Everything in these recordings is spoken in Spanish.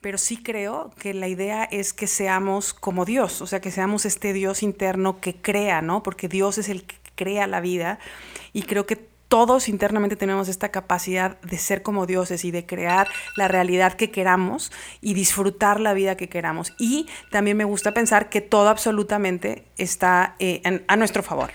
pero sí creo que la idea es que seamos como Dios, o sea, que seamos este Dios interno que crea, ¿no? Porque Dios es el que crea la vida y creo que todos internamente tenemos esta capacidad de ser como dioses y de crear la realidad que queramos y disfrutar la vida que queramos. Y también me gusta pensar que todo absolutamente está eh, a nuestro favor.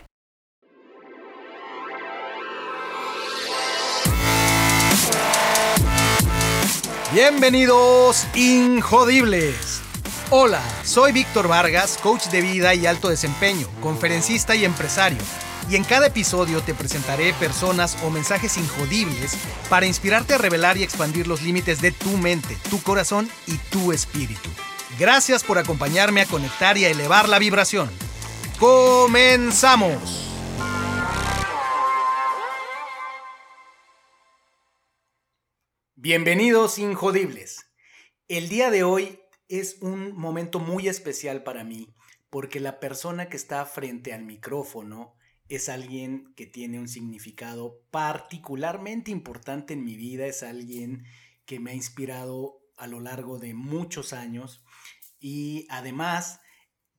Bienvenidos, Injodibles. Hola, soy Víctor Vargas, coach de vida y alto desempeño, conferencista y empresario y en cada episodio te presentaré personas o mensajes injodibles para inspirarte a revelar y expandir los límites de tu mente, tu corazón y tu espíritu. Gracias por acompañarme a conectar y a elevar la vibración. ¡Comenzamos! Bienvenidos Injodibles. El día de hoy es un momento muy especial para mí porque la persona que está frente al micrófono es alguien que tiene un significado particularmente importante en mi vida, es alguien que me ha inspirado a lo largo de muchos años y además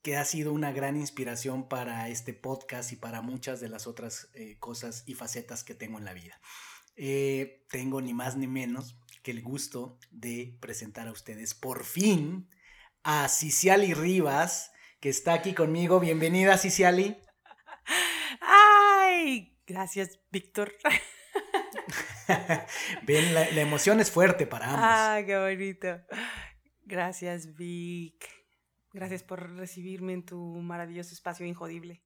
que ha sido una gran inspiración para este podcast y para muchas de las otras eh, cosas y facetas que tengo en la vida. Eh, tengo ni más ni menos que el gusto de presentar a ustedes por fin a Ciciali Rivas, que está aquí conmigo. Bienvenida, Ciciali. ¡Ay! Gracias, Víctor. Bien, la, emoción es fuerte para ambos. ¡Ah, qué bonito! Gracias, Vic. Gracias por recibirme en tu maravilloso espacio injodible.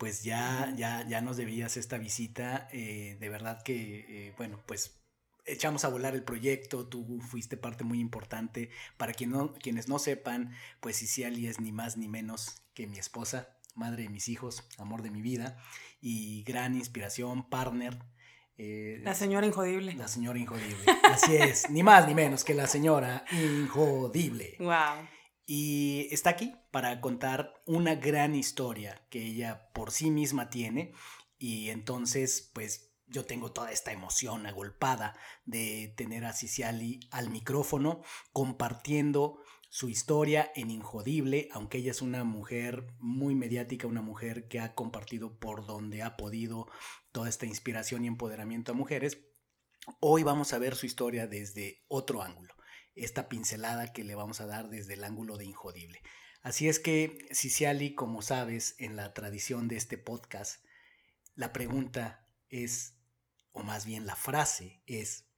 Pues ya, ya, ya nos debías esta visita. Eh, de verdad que, eh, bueno, pues echamos a volar el proyecto, tú fuiste parte muy importante. Para quien no, quienes no sepan, pues Ciciali es ni más ni menos que mi esposa madre de mis hijos, amor de mi vida y gran inspiración, partner. Eh, la señora Injodible. La señora Injodible. Así es, ni más ni menos que la señora Injodible. Wow. Y está aquí para contar una gran historia que ella por sí misma tiene. Y entonces, pues yo tengo toda esta emoción agolpada de tener a Ciciali al micrófono compartiendo su historia en Injodible, aunque ella es una mujer muy mediática, una mujer que ha compartido por donde ha podido toda esta inspiración y empoderamiento a mujeres, hoy vamos a ver su historia desde otro ángulo, esta pincelada que le vamos a dar desde el ángulo de Injodible. Así es que, Ciciali, como sabes, en la tradición de este podcast, la pregunta es, o más bien la frase es,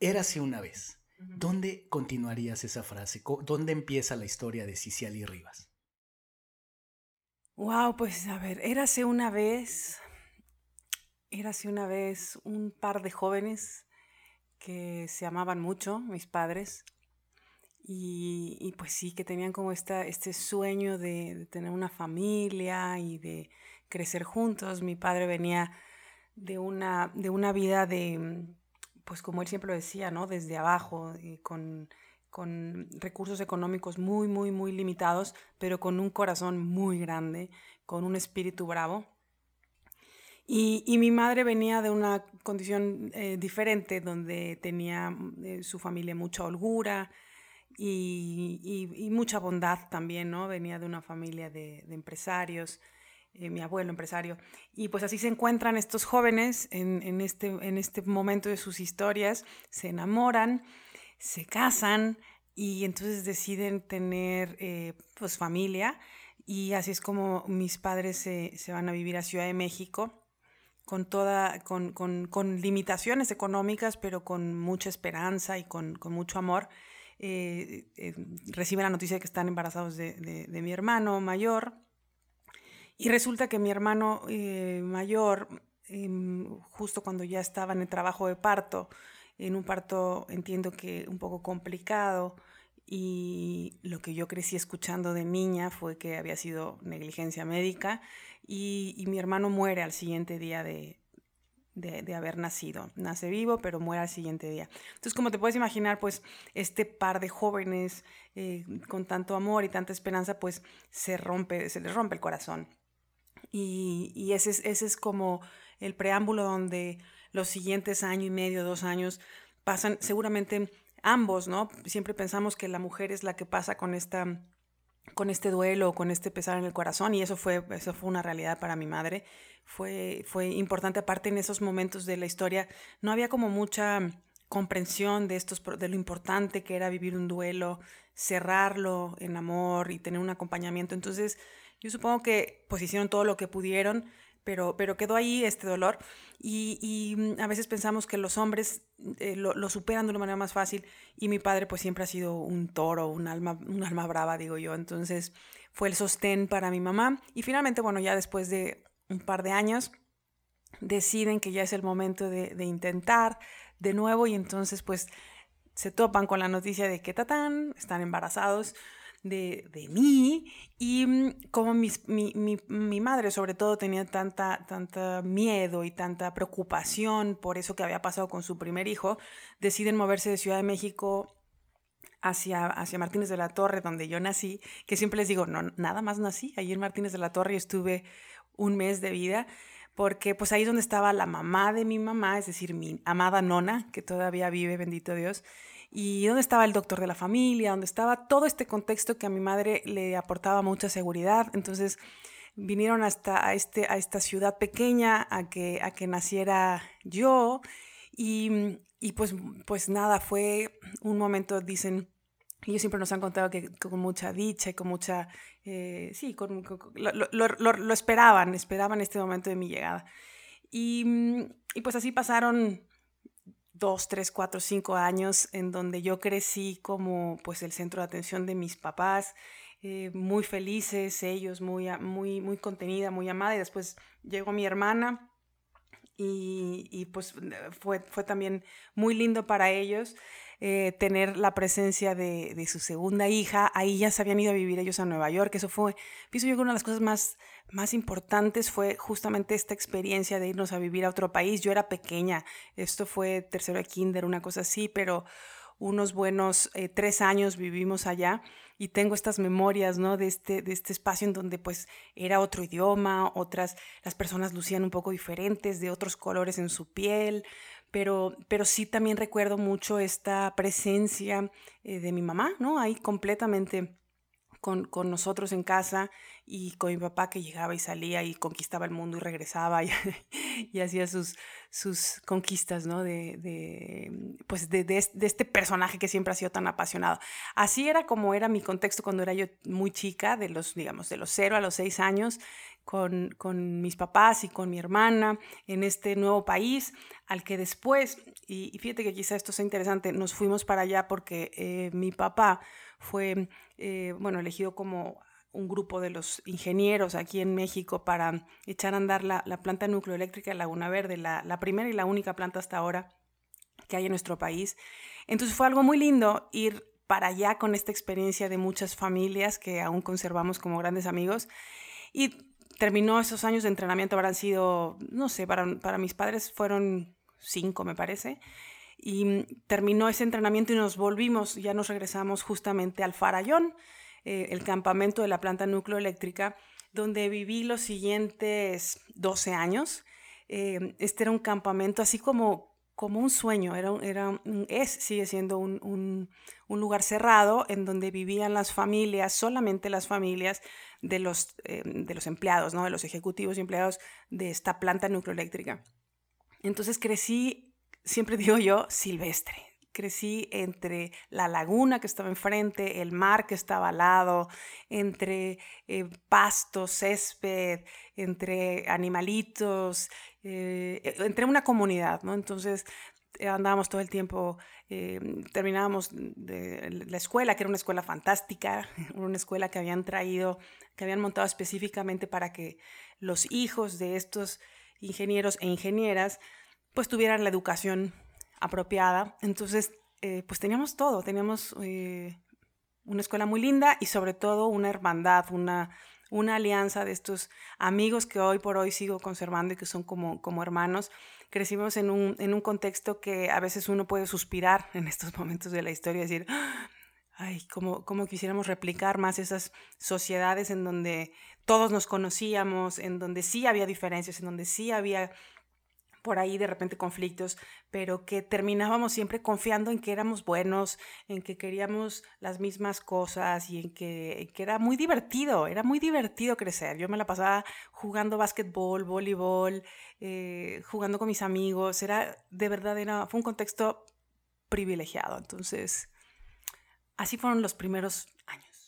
érase una vez. ¿Dónde continuarías esa frase? ¿Dónde empieza la historia de Ciciali Rivas? Wow, pues a ver, érase una vez, érase una vez un par de jóvenes que se amaban mucho, mis padres, y, pues sí, que tenían como esta, este sueño de, tener una familia y de crecer juntos. Mi padre venía de una, de una vida de pues como él siempre decía, ¿no? Desde abajo, eh, con, con recursos económicos muy, muy, muy limitados, pero con un corazón muy grande, con un espíritu bravo. Y, y mi madre venía de una condición eh, diferente, donde tenía eh, su familia mucha holgura y, y, y, mucha bondad también, ¿no? Venía de una familia de, de empresarios. Eh, mi abuelo empresario. Y pues así se encuentran estos jóvenes en, este, en este momento de sus historias, se enamoran, se casan y entonces deciden tener eh, pues familia. Y así es como mis padres se, van a vivir a Ciudad de México con, toda, con, con, limitaciones económicas, pero con mucha esperanza y con, mucho amor. Eh, reciben la noticia de que están embarazados de, de mi hermano mayor. Y resulta que mi hermano eh, mayor, em, justo cuando ya estaba en el trabajo de parto, en un parto entiendo que un poco complicado, y lo que yo crecí escuchando de niña fue que había sido negligencia médica y, mi hermano muere al siguiente día de, de, haber nacido. Nace vivo, pero muere al siguiente día. Entonces, como te puedes imaginar, pues este par de jóvenes eh, con tanto amor y tanta esperanza, pues se rompe, se les rompe el corazón. Y, ese, es, ese es como el preámbulo donde los siguientes año y medio, dos años, pasan seguramente ambos, ¿no? Siempre pensamos que la mujer es la que pasa con esta con este duelo, con este pesar en el corazón y eso fue eso fue una realidad para mi madre. Fue fue importante aparte en esos momentos de la historia no había como mucha comprensión de estos de lo importante que era vivir un duelo, cerrarlo en amor y tener un acompañamiento. Entonces, yo supongo que pues hicieron todo lo que pudieron, pero, pero quedó ahí este dolor. Y, mm, a veces pensamos que los hombres eh, lo, superan de una manera más fácil y mi padre pues siempre ha sido un toro, un alma, un alma brava, digo yo. Entonces fue el sostén para mi mamá. Y finalmente, bueno, ya después de un par de años deciden que ya es el momento de, intentar de nuevo y entonces pues se topan con la noticia de que tatán, están embarazados de, de mí y mm, como mi, mi, mi, madre sobre todo tenía tanta, tanta miedo y tanta preocupación por eso que había pasado con su primer hijo, deciden moverse de Ciudad de México hacia, hacia Martínez de la Torre, donde yo nací, que siempre les digo, no, nada más nací, allí en Martínez de la Torre estuve un mes de vida porque pues ahí es donde estaba la mamá de mi mamá, es decir, mi amada nona, que todavía vive, bendito Dios, y donde estaba el doctor de la familia, donde estaba todo este contexto que a mi madre le aportaba mucha seguridad. Entonces vinieron hasta a, este, a esta ciudad pequeña a que, a que naciera yo y, y pues, pues nada, fue un momento, dicen, ellos siempre nos han contado que con mucha dicha y con mucha, eh, sí, con, lo, lo, lo, esperaban, esperaban este momento de mi llegada. Y, y, pues así pasaron dos, tres, cuatro, cinco años en donde yo crecí como pues el centro de atención de mis papás, eh, muy felices ellos, muy, muy, muy contenida, muy amada. Y después llegó mi hermana y, y pues fue, fue también muy lindo para ellos. Eh, tener la presencia de, su segunda hija. Ahí ya se habían ido a vivir ellos a Nueva York. Eso fue, pienso yo que una de las cosas más, más importantes fue justamente esta experiencia de irnos a vivir a otro país. Yo era pequeña, esto fue tercero de kinder, una cosa así, pero unos buenos eh, tres años vivimos allá y tengo estas memorias, ¿no? De este, de este espacio en donde pues era otro idioma, otras, las personas lucían un poco diferentes, de otros colores en su piel, pero, pero sí también recuerdo mucho esta presencia eh, de mi mamá, ¿no? Ahí completamente con, con, nosotros en casa y con mi papá que llegaba y salía y conquistaba el mundo y regresaba y, y hacía sus, sus conquistas, ¿no? De, de pues de, de, este personaje que siempre ha sido tan apasionado. Así era como era mi contexto cuando era yo muy chica, de los, digamos, de los cero a los seis años, con, con, mis papás y con mi hermana en este nuevo país, al que después, y, fíjate que quizá esto sea interesante, nos fuimos para allá porque eh, mi papá fue, eh, bueno, elegido como un grupo de los ingenieros aquí en México para echar a andar la, la planta nucleoeléctrica de Laguna Verde, la, la primera y la única planta hasta ahora que hay en nuestro país. Entonces fue algo muy lindo ir para allá con esta experiencia de muchas familias que aún conservamos como grandes amigos. Y terminó esos años de entrenamiento, habrán sido, no sé, para, para mis padres fueron cinco, me parece. Y terminó ese entrenamiento y nos volvimos, ya nos regresamos justamente al Farallón, eh, el campamento de la planta nucleoeléctrica, donde viví los siguientes 12 años. Eh, este era un campamento así como como un sueño, era, era, es, sigue siendo un, un, un, lugar cerrado en donde vivían las familias, solamente las familias de los, eh, de los empleados, ¿no? de los ejecutivos y empleados de esta planta nucleoeléctrica. Entonces crecí, siempre digo yo, silvestre. Crecí entre la laguna que estaba enfrente, el mar que estaba al lado, entre eh, pastos, césped, entre animalitos, eh, entre una comunidad, ¿no? Entonces andábamos todo el tiempo, eh, terminábamos la escuela, que era una escuela fantástica, una escuela que habían traído, que habían montado específicamente para que los hijos de estos ingenieros e ingenieras pues tuvieran la educación apropiada. Entonces, eh, pues teníamos todo, teníamos eh, una escuela muy linda y sobre todo una hermandad, una, una alianza de estos amigos que hoy por hoy sigo conservando y que son como, como hermanos. Crecimos en un, en un contexto que a veces uno puede suspirar en estos momentos de la historia y decir, ay, como, como quisiéramos replicar más esas sociedades en donde todos nos conocíamos, en donde sí había diferencias, en donde sí había por ahí de repente conflictos, pero que terminábamos siempre confiando en que éramos buenos, en que queríamos las mismas cosas y en que, era muy divertido, era muy divertido crecer. Yo me la pasaba jugando básquetbol, voleibol, eh, jugando con mis amigos, era de verdad, era, fue un contexto privilegiado. Entonces, así fueron los primeros.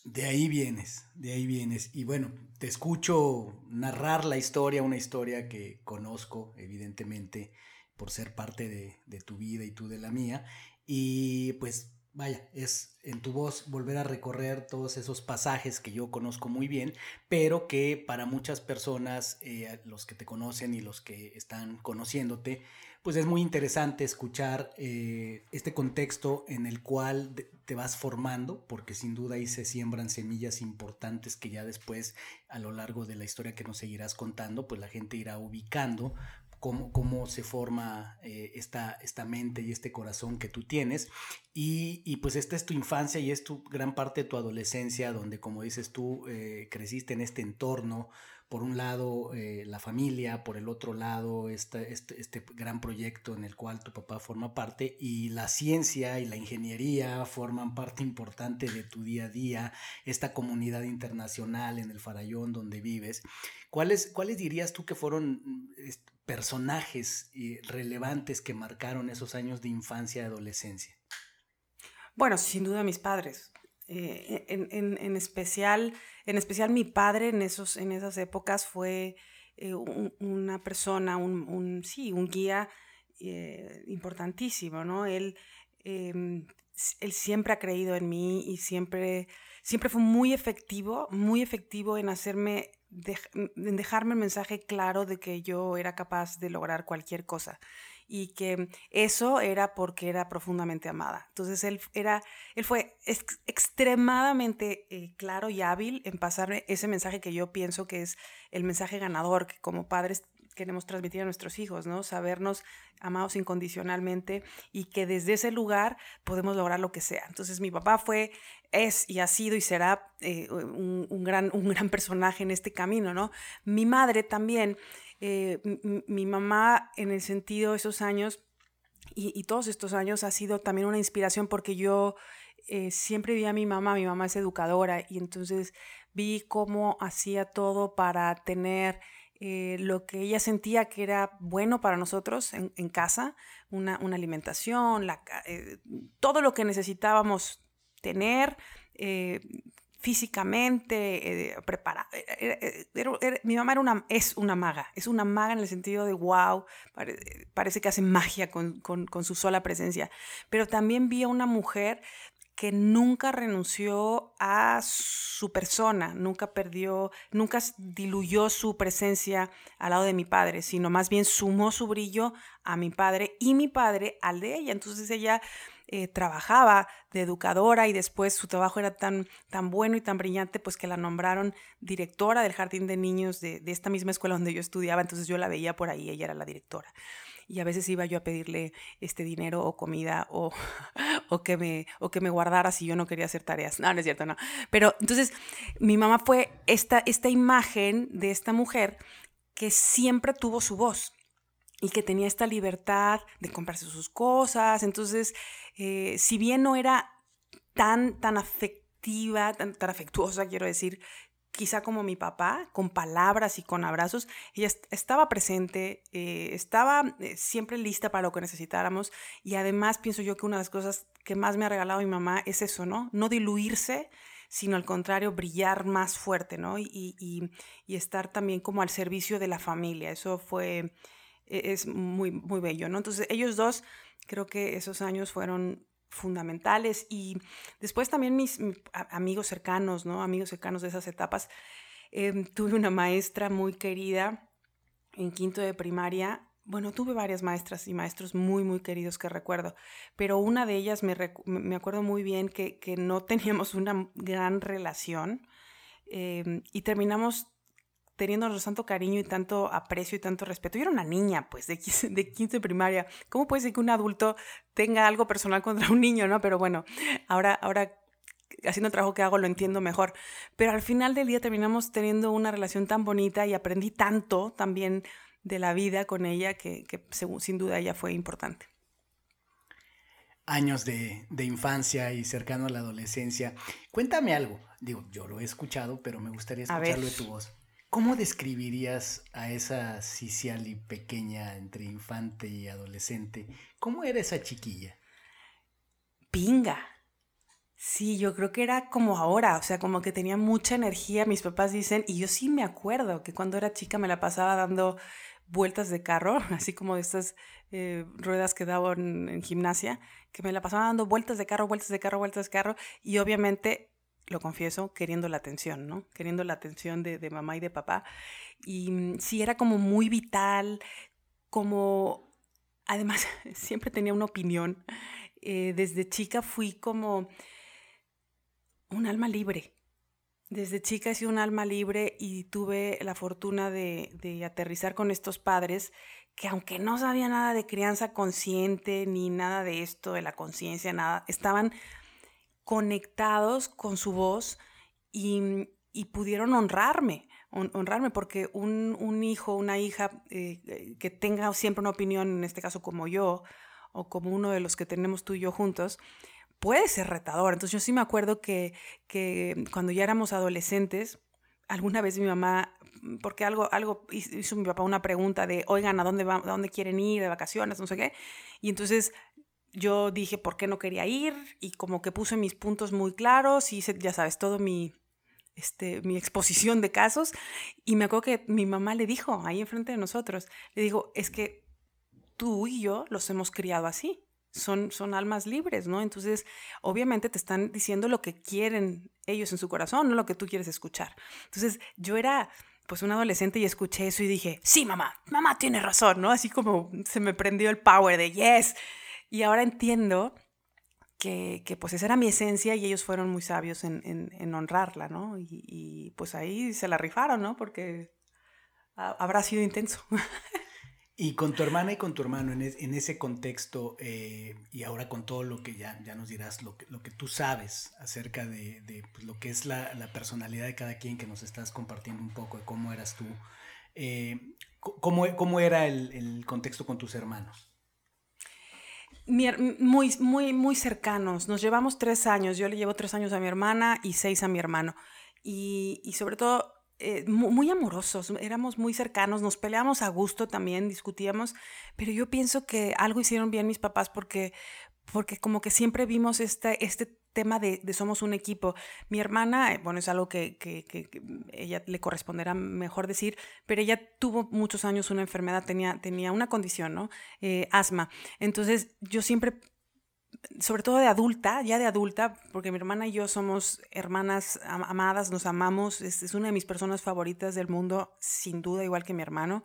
De ahí vienes, de ahí vienes. Y bueno, te escucho narrar la historia, una historia que conozco, evidentemente, por ser parte de, tu vida y tú de la mía. Y pues vaya, es en tu voz volver a recorrer todos esos pasajes que yo conozco muy bien, pero que para muchas personas, eh, los que te conocen y los que están conociéndote, pues es muy interesante escuchar eh, este contexto en el cual te vas formando, porque sin duda ahí se siembran semillas importantes que ya después, a lo largo de la historia que nos seguirás contando, pues la gente irá ubicando Cómo, cómo, se forma eh, esta, esta, mente y este corazón que tú tienes. Y, pues esta es tu infancia y es tu gran parte de tu adolescencia, donde como dices tú, eh, creciste en este entorno por un lado eh, la familia, por el otro lado este, este, gran proyecto en el cual tu papá forma parte y la ciencia y la ingeniería forman parte importante de tu día a día, esta comunidad internacional en el Farallón donde vives. ¿Cuáles, cuáles dirías tú que fueron mm, personajes eh, relevantes que marcaron esos años de infancia y adolescencia? Bueno, sin duda mis padres. Eh, en, especial, en especial mi padre en, esos, en esas épocas fue eh, una persona, un, sí, un guía eh, importantísimo, ¿no? Él, em, él siempre ha creído en mí y siempre, siempre fue muy efectivo, muy efectivo en hacerme, en dejarme el mensaje claro de que yo era capaz de lograr cualquier cosa y que eso era porque era profundamente amada. Entonces él, era, él fue extremadamente eh, claro y hábil en pasar ese mensaje que yo pienso que es el mensaje ganador, que como padres queremos transmitir a nuestros hijos, ¿no? Sabernos amados incondicionalmente y que desde ese lugar podemos lograr lo que sea. Entonces mi papá fue, es y ha sido y será eh, un, un, gran, un gran personaje en este camino, ¿no? Mi madre también eh, mi mamá en el sentido de esos años y, todos estos años ha sido también una inspiración porque yo eh, siempre vi a mi mamá, mi mamá es educadora y entonces vi cómo hacía todo para tener eh, lo que ella sentía que era bueno para nosotros en, casa, una, una alimentación, todo lo que necesitábamos tener físicamente, eh, preparada. Eh, eh, mi mamá es una maga, es una maga en el sentido de wow, parece que hace magia con, con, su sola presencia. Pero también vi a una mujer que nunca renunció a su persona, nunca perdió, nunca diluyó su presencia al lado de mi padre, sino más bien sumó su brillo a mi padre y mi padre al de ella. Entonces ella eh, trabajaba de educadora y después su trabajo era tan, tan bueno y tan brillante, pues que la nombraron directora del jardín de niños de, de esta misma escuela donde yo estudiaba, entonces yo la veía por ahí, ella era la directora y a veces iba yo a pedirle este dinero o comida o, o, que me, o que me guardara si yo no quería hacer tareas. No, no es cierto, no. Pero entonces mi mamá fue esta, esta imagen de esta mujer que siempre tuvo su voz y que tenía esta libertad de comprarse sus cosas. Entonces, eh, si bien no era tan, tan afectiva, tan, afectuosa, quiero decir, quizá como mi papá, con palabras y con abrazos, ella estaba presente, eh, estaba eh, siempre lista para lo que necesitáramos y además pienso yo que una de las cosas que más me ha regalado mi mamá es eso, ¿no? No diluirse, sino al contrario, brillar más fuerte, ¿no? Y, y, y estar también como al servicio de la familia. Eso fue e-, es muy, muy bello, ¿no? Entonces, ellos dos, creo que esos años fueron fundamentales y después también mis, amigos cercanos, ¿no? Amigos cercanos de esas etapas. Em, tuve una maestra muy querida en quinto de primaria. Bueno, tuve varias maestras y maestros muy, muy queridos que recuerdo, pero una de ellas me, me acuerdo muy bien que, que, no teníamos una gran relación em, y terminamos teniéndonos tanto cariño y tanto aprecio y tanto respeto. Yo era una niña, pues, de 15, de 15 primaria. ¿Cómo puede ser que un adulto tenga algo personal contra un niño, no? Pero bueno, ahora, ahora haciendo el trabajo que hago lo entiendo mejor. Pero al final del día terminamos teniendo una relación tan bonita y aprendí tanto también de la vida con ella que, sin duda ella fue importante. Años de, infancia y cercano a la adolescencia. Cuéntame algo. Digo, yo lo he escuchado, pero me gustaría escucharlo de tu voz. ¿Cómo describirías a esa Ciciali pequeña entre infante y adolescente? ¿Cómo era esa chiquilla? Pinga. Sí, yo creo que era como ahora, o sea, como que tenía mucha energía, mis papás dicen, y yo sí me acuerdo que cuando era chica me la pasaba dando vueltas de carro, así como estas eh, ruedas que daban en gimnasia, que me la pasaba dando vueltas de carro, vueltas de carro, vueltas de carro, y obviamente lo confieso, queriendo la atención, ¿no? Queriendo la atención de, mamá y de papá. Y mm, sí, era como muy vital, como, además, siempre tenía una opinión. Eh, desde chica fui como un alma libre. Desde chica he sido un alma libre y tuve la fortuna de, de aterrizar con estos padres que aunque no sabía nada de crianza consciente ni nada de esto, de la conciencia, nada, estaban conectados con su voz y, pudieron honrarme, honrarme, porque un, hijo, una hija eh, eh, que tenga siempre una opinión, en este caso como yo, o como uno de los que tenemos tú y yo juntos, puede ser retador. Entonces yo sí me acuerdo que, que cuando ya éramos adolescentes, alguna vez mi mamá, porque algo, algo hizo mi papá una pregunta de, oigan, ¿a dónde, va, ¿a dónde quieren ir de vacaciones? No sé qué. Y entonces yo dije por qué no quería ir y como que puse mis puntos muy claros y ya sabes, todo mi, este, mi exposición de casos. Y me acuerdo que mi mamá le dijo ahí enfrente de nosotros, le dijo, es que tú y yo los hemos criado así. Son, son almas libres, ¿no? Entonces, obviamente te están diciendo lo que quieren ellos en su corazón, no lo que tú quieres escuchar. Entonces, yo era pues un adolescente y escuché eso y dije, sí, mamá, mamá tiene razón, ¿no? Así como se me prendió el power de, yes, y ahora entiendo que, pues esa era mi esencia y ellos fueron muy sabios en, honrarla, ¿no? Y, pues ahí se la rifaron, ¿no? Porque habrá sido intenso. Y con tu hermana y con tu hermano, en, ese contexto, eh, y ahora con todo lo que ya, ya nos dirás, lo que, lo que tú sabes acerca de, pues, lo que es la, personalidad de cada quien que nos estás compartiendo un poco de cómo eras tú, eh, ¿cómo, era el contexto con tus hermanos? Muy, muy, muy cercanos. Nos llevamos tres años. Yo le llevo tres años a mi hermana y seis a mi hermano. Y, y sobre todo, eh, muy, amorosos. Éramos muy cercanos. Nos peleábamos a gusto también, discutíamos. Pero yo pienso que algo hicieron bien mis papás porque, porque como que siempre vimos este, este tema de, somos un equipo. Mi hermana, eh, bueno, es algo que, ella le corresponderá mejor decir, pero ella tuvo muchos años una enfermedad, tenía, tenía una condición, ¿no? Eh, asma. Entonces yo siempre sobre todo de adulta, ya de adulta, porque mi hermana y yo somos hermanas amadas, nos amamos, es, una de mis personas favoritas del mundo, sin duda, igual que mi hermano,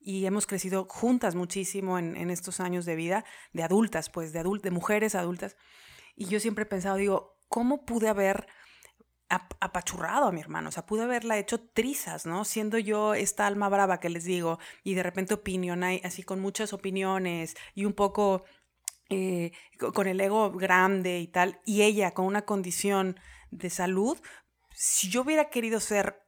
y hemos crecido juntas muchísimo en, en estos años de vida, de adultas, pues, de, adult de mujeres adultas. Y yo siempre he pensado, digo, ¿cómo pude haber apachurrado a mi hermano? O sea, pude haberla hecho trizas, ¿no? Siendo yo esta alma brava que les digo, y de repente opinión, así con muchas opiniones y un poco eh, con el ego grande y tal, y ella con una condición de salud, si yo hubiera querido ser,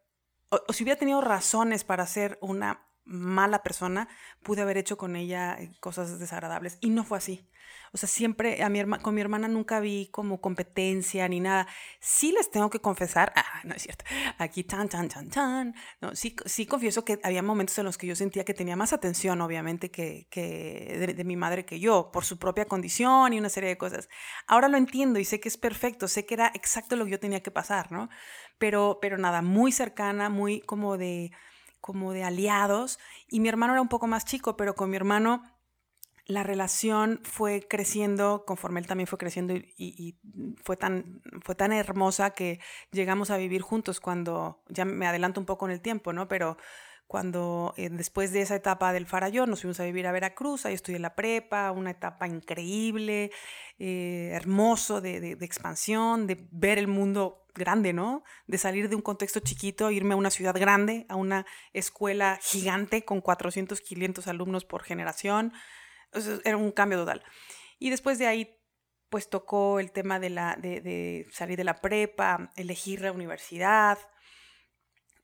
o si hubiera tenido razones para ser una mala persona, pude haber hecho con ella eh, cosas desagradables. Y no fue así. O sea, siempre a mi con mi hermana nunca vi como competencia ni nada. Sí les tengo que confesar, ah, no es cierto, aquí tan, tan, tan, tan. No, sí, sí confieso que había momentos en los que yo sentía que tenía más atención, obviamente, que, que de, mi madre que yo, por su propia condición y una serie de cosas. Ahora lo entiendo y sé que es perfecto, sé que era exacto lo que yo tenía que pasar, ¿no? Pero, pero nada, muy cercana, muy como de como de aliados y mi hermano era un poco más chico, pero con mi hermano la relación fue creciendo conforme él también fue creciendo y, fue, tan, fue tan hermosa que llegamos a vivir juntos cuando, ya me adelanto un poco en el tiempo, ¿no? Pero cuando eh, después de esa etapa del Farallón nos fuimos a vivir a Veracruz, ahí estudié la prepa, una etapa increíble, eh, hermoso de, de, expansión, de ver el mundo grande, ¿no? De salir de un contexto chiquito, irme a una ciudad grande, a una escuela gigante con 400, 500 alumnos por generación. era un cambio total. Y después de ahí pues tocó el tema de, la, de, de salir de la prepa, elegir la universidad,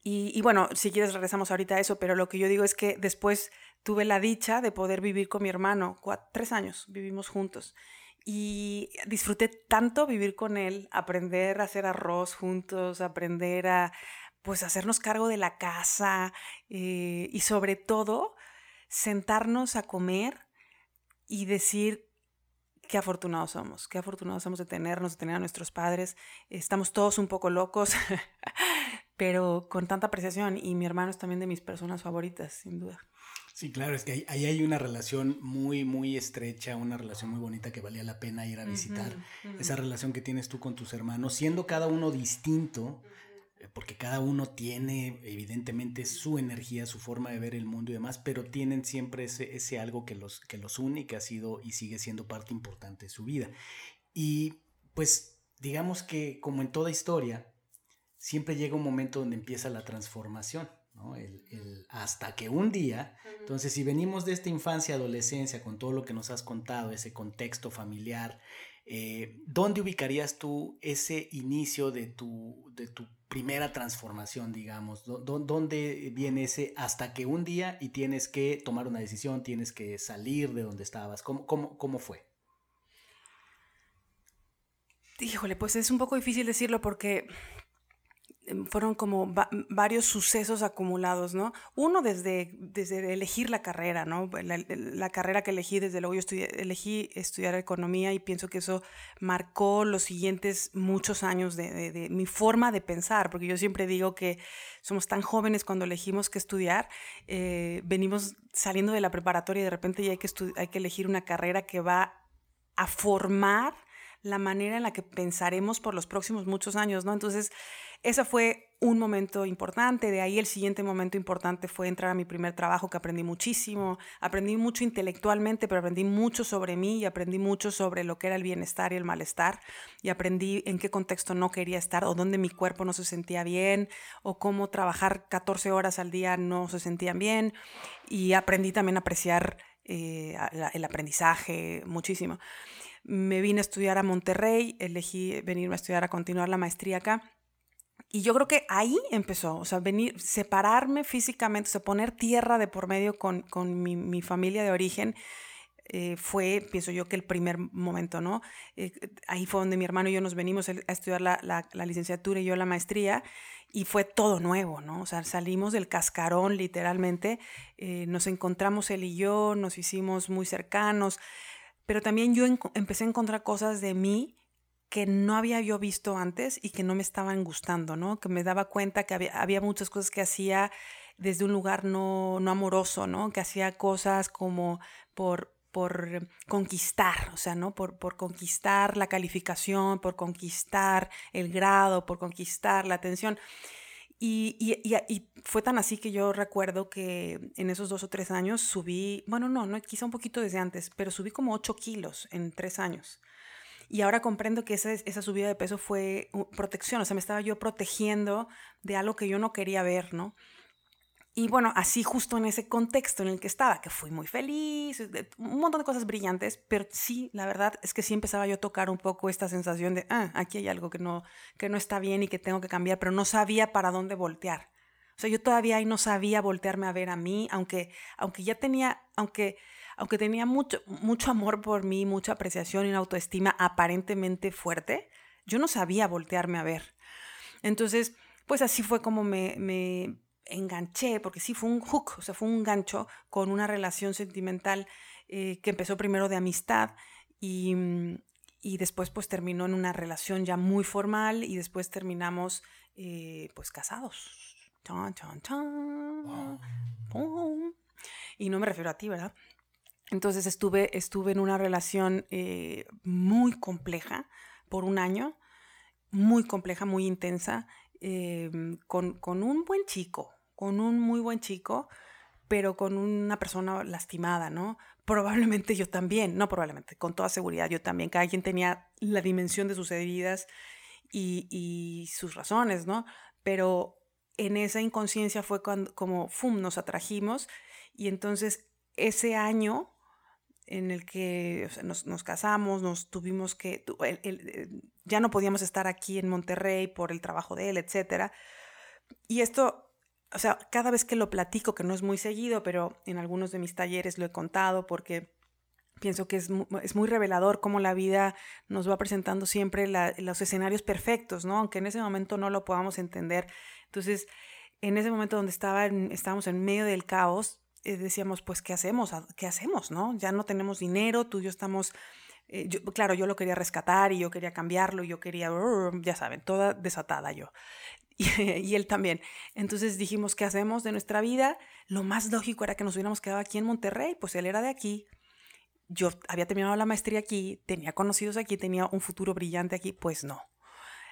Y, bueno, si quieres regresamos ahorita a eso, pero lo que yo digo es que después tuve la dicha de poder vivir con mi hermano, tres años vivimos juntos. Y disfruté tanto vivir con él, aprender a hacer arroz juntos, aprender a pues hacernos cargo de la casa eh, y sobre todo sentarnos a comer y decir qué afortunados somos, qué afortunados somos de tenernos, de tener a nuestros padres. Estamos todos un poco locos, pero con tanta apreciación y mi hermano es también de mis personas favoritas, sin duda. Sí, claro, es que ahí, hay una relación muy, muy estrecha, una relación muy bonita que valía la pena ir a visitar. Esa relación que tienes tú con tus hermanos, siendo cada uno distinto, eh, porque cada uno tiene evidentemente su energía, su forma de ver el mundo y demás, pero tienen siempre ese, ese algo que los, que los une y que ha sido y sigue siendo parte importante de su vida. Y pues digamos que como en toda historia, siempre llega un momento donde empieza la transformación. ¿no? El, hasta que un día, entonces si venimos de esta infancia, adolescencia, con todo lo que nos has contado, ese contexto familiar, eh, ¿dónde ubicarías tú ese inicio de tu, de tu primera transformación, digamos? ¿Dónde viene ese hasta que un día y tienes que tomar una decisión, tienes que salir de donde estabas? ¿Cómo, cómo, cómo fue? Híjole, pues es un poco difícil decirlo porque fueron como varios sucesos acumulados, ¿no? Uno desde, desde elegir la carrera, ¿no? La, carrera que elegí, desde luego yo elegí estudiar economía y pienso que eso marcó los siguientes muchos años de, mi forma de pensar, porque yo siempre digo que somos tan jóvenes cuando elegimos qué estudiar, eh, venimos saliendo de la preparatoria y de repente ya hay que, hay que elegir una carrera que va a formar la manera en la que pensaremos por los próximos muchos años, ¿no? Entonces, ese fue un momento importante. De ahí el siguiente momento importante fue entrar a mi primer trabajo que aprendí muchísimo. Aprendí mucho intelectualmente, pero aprendí mucho sobre mí y aprendí mucho sobre lo que era el bienestar y el malestar. Y aprendí en qué contexto no quería estar o dónde mi cuerpo no se sentía bien o cómo trabajar 14 horas al día no se sentían bien. Y aprendí también a apreciar eh, el aprendizaje muchísimo. Me vine a estudiar a Monterrey, elegí venirme a estudiar a continuar la maestría acá y yo creo que ahí empezó, o sea, venir, separarme físicamente, o sea, poner tierra de por medio con, con mi, mi, familia de origen. Eh, fue, pienso yo, que el primer momento, ¿no? Eh, ahí fue donde mi hermano y yo nos venimos a estudiar la, la, la, licenciatura y yo la maestría, y fue todo nuevo, ¿no? O sea, salimos del cascarón literalmente, eh, nos encontramos él y yo, nos hicimos muy cercanos, pero también yo empecé a encontrar cosas de mí que no había yo visto antes y que no me estaban gustando, ¿no? Que me daba cuenta que había, muchas cosas que hacía desde un lugar no, amoroso, ¿no? Que hacía cosas como por, por conquistar, o sea, ¿no? Por, por conquistar la calificación, por conquistar el grado, por conquistar la atención. Y, y, fue tan así que yo recuerdo que en esos dos o tres años subí, bueno, no, no, quizá un poquito desde antes, pero subí como ocho kilos en tres años. Y ahora comprendo que esa, esa subida de peso fue protección, o sea, me estaba yo protegiendo de algo que yo no quería ver, ¿no? Y bueno, así justo en ese contexto en el que estaba, que fui muy feliz, un montón de cosas brillantes, pero sí, la verdad es que sí empezaba yo a tocar un poco esta sensación de, ah, aquí hay algo que no, que no está bien y que tengo que cambiar, pero no sabía para dónde voltear. O sea, yo todavía ahí no sabía voltearme a ver a mí, aunque, aunque ya tenía, aunque aunque tenía mucho, mucho amor por mí, mucha apreciación y una autoestima aparentemente fuerte, yo no sabía voltearme a ver. Entonces, pues así fue como me, me enganché, porque sí fue un hook, o sea, fue un gancho con una relación sentimental eh, que empezó primero de amistad y, y, después pues terminó en una relación ya muy formal y después terminamos eh, pues casados. Y no me refiero a ti, ¿verdad? Entonces estuve, estuve en una relación eh, muy compleja por un año, muy compleja, muy intensa, em, con, con, un buen chico, con un muy buen chico, pero con una persona lastimada, ¿no? Probablemente yo también, no probablemente, con toda seguridad yo también, cada quien tenía la dimensión de sus heridas y, y sus razones, ¿no? Pero en esa inconsciencia fue cuando, como, ¡fum!, nos atrajimos y entonces ese año en el que nos, casamos, nos tuvimos que, ya no podíamos estar aquí en Monterrey por el trabajo de él, etc. Y esto o sea, cada vez que lo platico, que no es muy seguido, pero en algunos de mis talleres lo he contado porque pienso que es, muy revelador cómo la vida nos va presentando siempre los escenarios perfectos, ¿no? Aunque en ese momento no lo podamos entender. Entonces, en ese momento donde estaba estábamos en medio del caos, eh, decíamos, pues, ¿qué hacemos? ¿Qué hacemos, no? Ya no tenemos dinero, tú y yo estamos... Eh, claro, yo lo quería rescatar y yo quería cambiarlo, y yo quería, ya saben, toda desatada yo. y, él también. Entonces dijimos, ¿qué hacemos de nuestra vida? Lo más lógico era que nos hubiéramos quedado aquí en Monterrey, pues él era de aquí. Yo había terminado la maestría aquí, tenía conocidos aquí, tenía un futuro brillante aquí, pues no.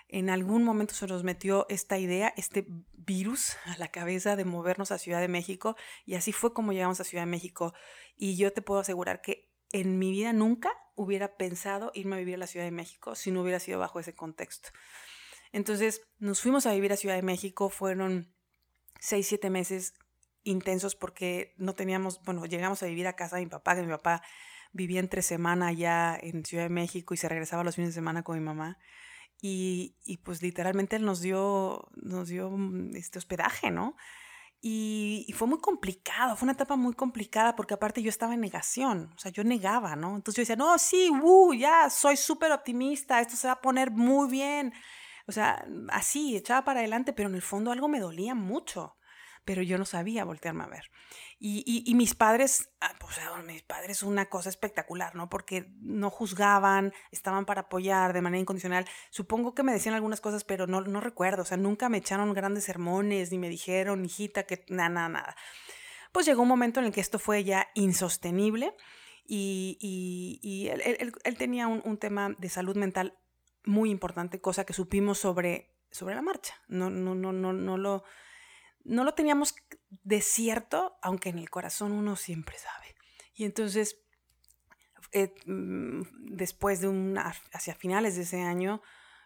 En algún momento se nos metió esta idea, este virus a la cabeza de movernos a Ciudad de México y así fue como llegamos a Ciudad de México. Y yo te puedo asegurar que en mi vida nunca hubiera pensado irme a vivir a la Ciudad de México si no hubiera sido bajo ese contexto. Entonces nos fuimos a vivir a Ciudad de México, fueron seis, siete meses intensos porque no teníamos, bueno, llegamos a vivir a casa de mi papá, que mi papá vivía entre semana ya en Ciudad de México y se regresaba los fines de semana con mi mamá. Y, pues literalmente él nos dio, nos dio mm, este hospedaje, ¿no? Y, fue muy complicado, fue una etapa muy complicada porque aparte yo estaba en negación, o sea, yo negaba, ¿no? Entonces yo decía, no, sí, uh, ya, soy súper optimista, esto se va a poner muy bien. O sea, así, echaba para adelante, pero en el fondo algo me dolía mucho. Pero yo no sabía voltearme a ver. Y, y, mis padres, ah, pues mis padres una cosa espectacular, ¿no? Porque no juzgaban, estaban para apoyar de manera incondicional. Supongo que me decían algunas cosas, pero no, no recuerdo. O sea, nunca me echaron grandes sermones, ni me dijeron, hijita, que nada, nada, nada. Pues llegó un momento en el que esto fue ya insostenible y, y él, tenía un, un tema de salud mental muy importante, cosa que supimos sobre, sobre la marcha. No, no, no, no, no, lo, no lo teníamos de cierto, aunque en el corazón uno siempre sabe. Y entonces, eh, mm, después de un, hacia finales de ese año,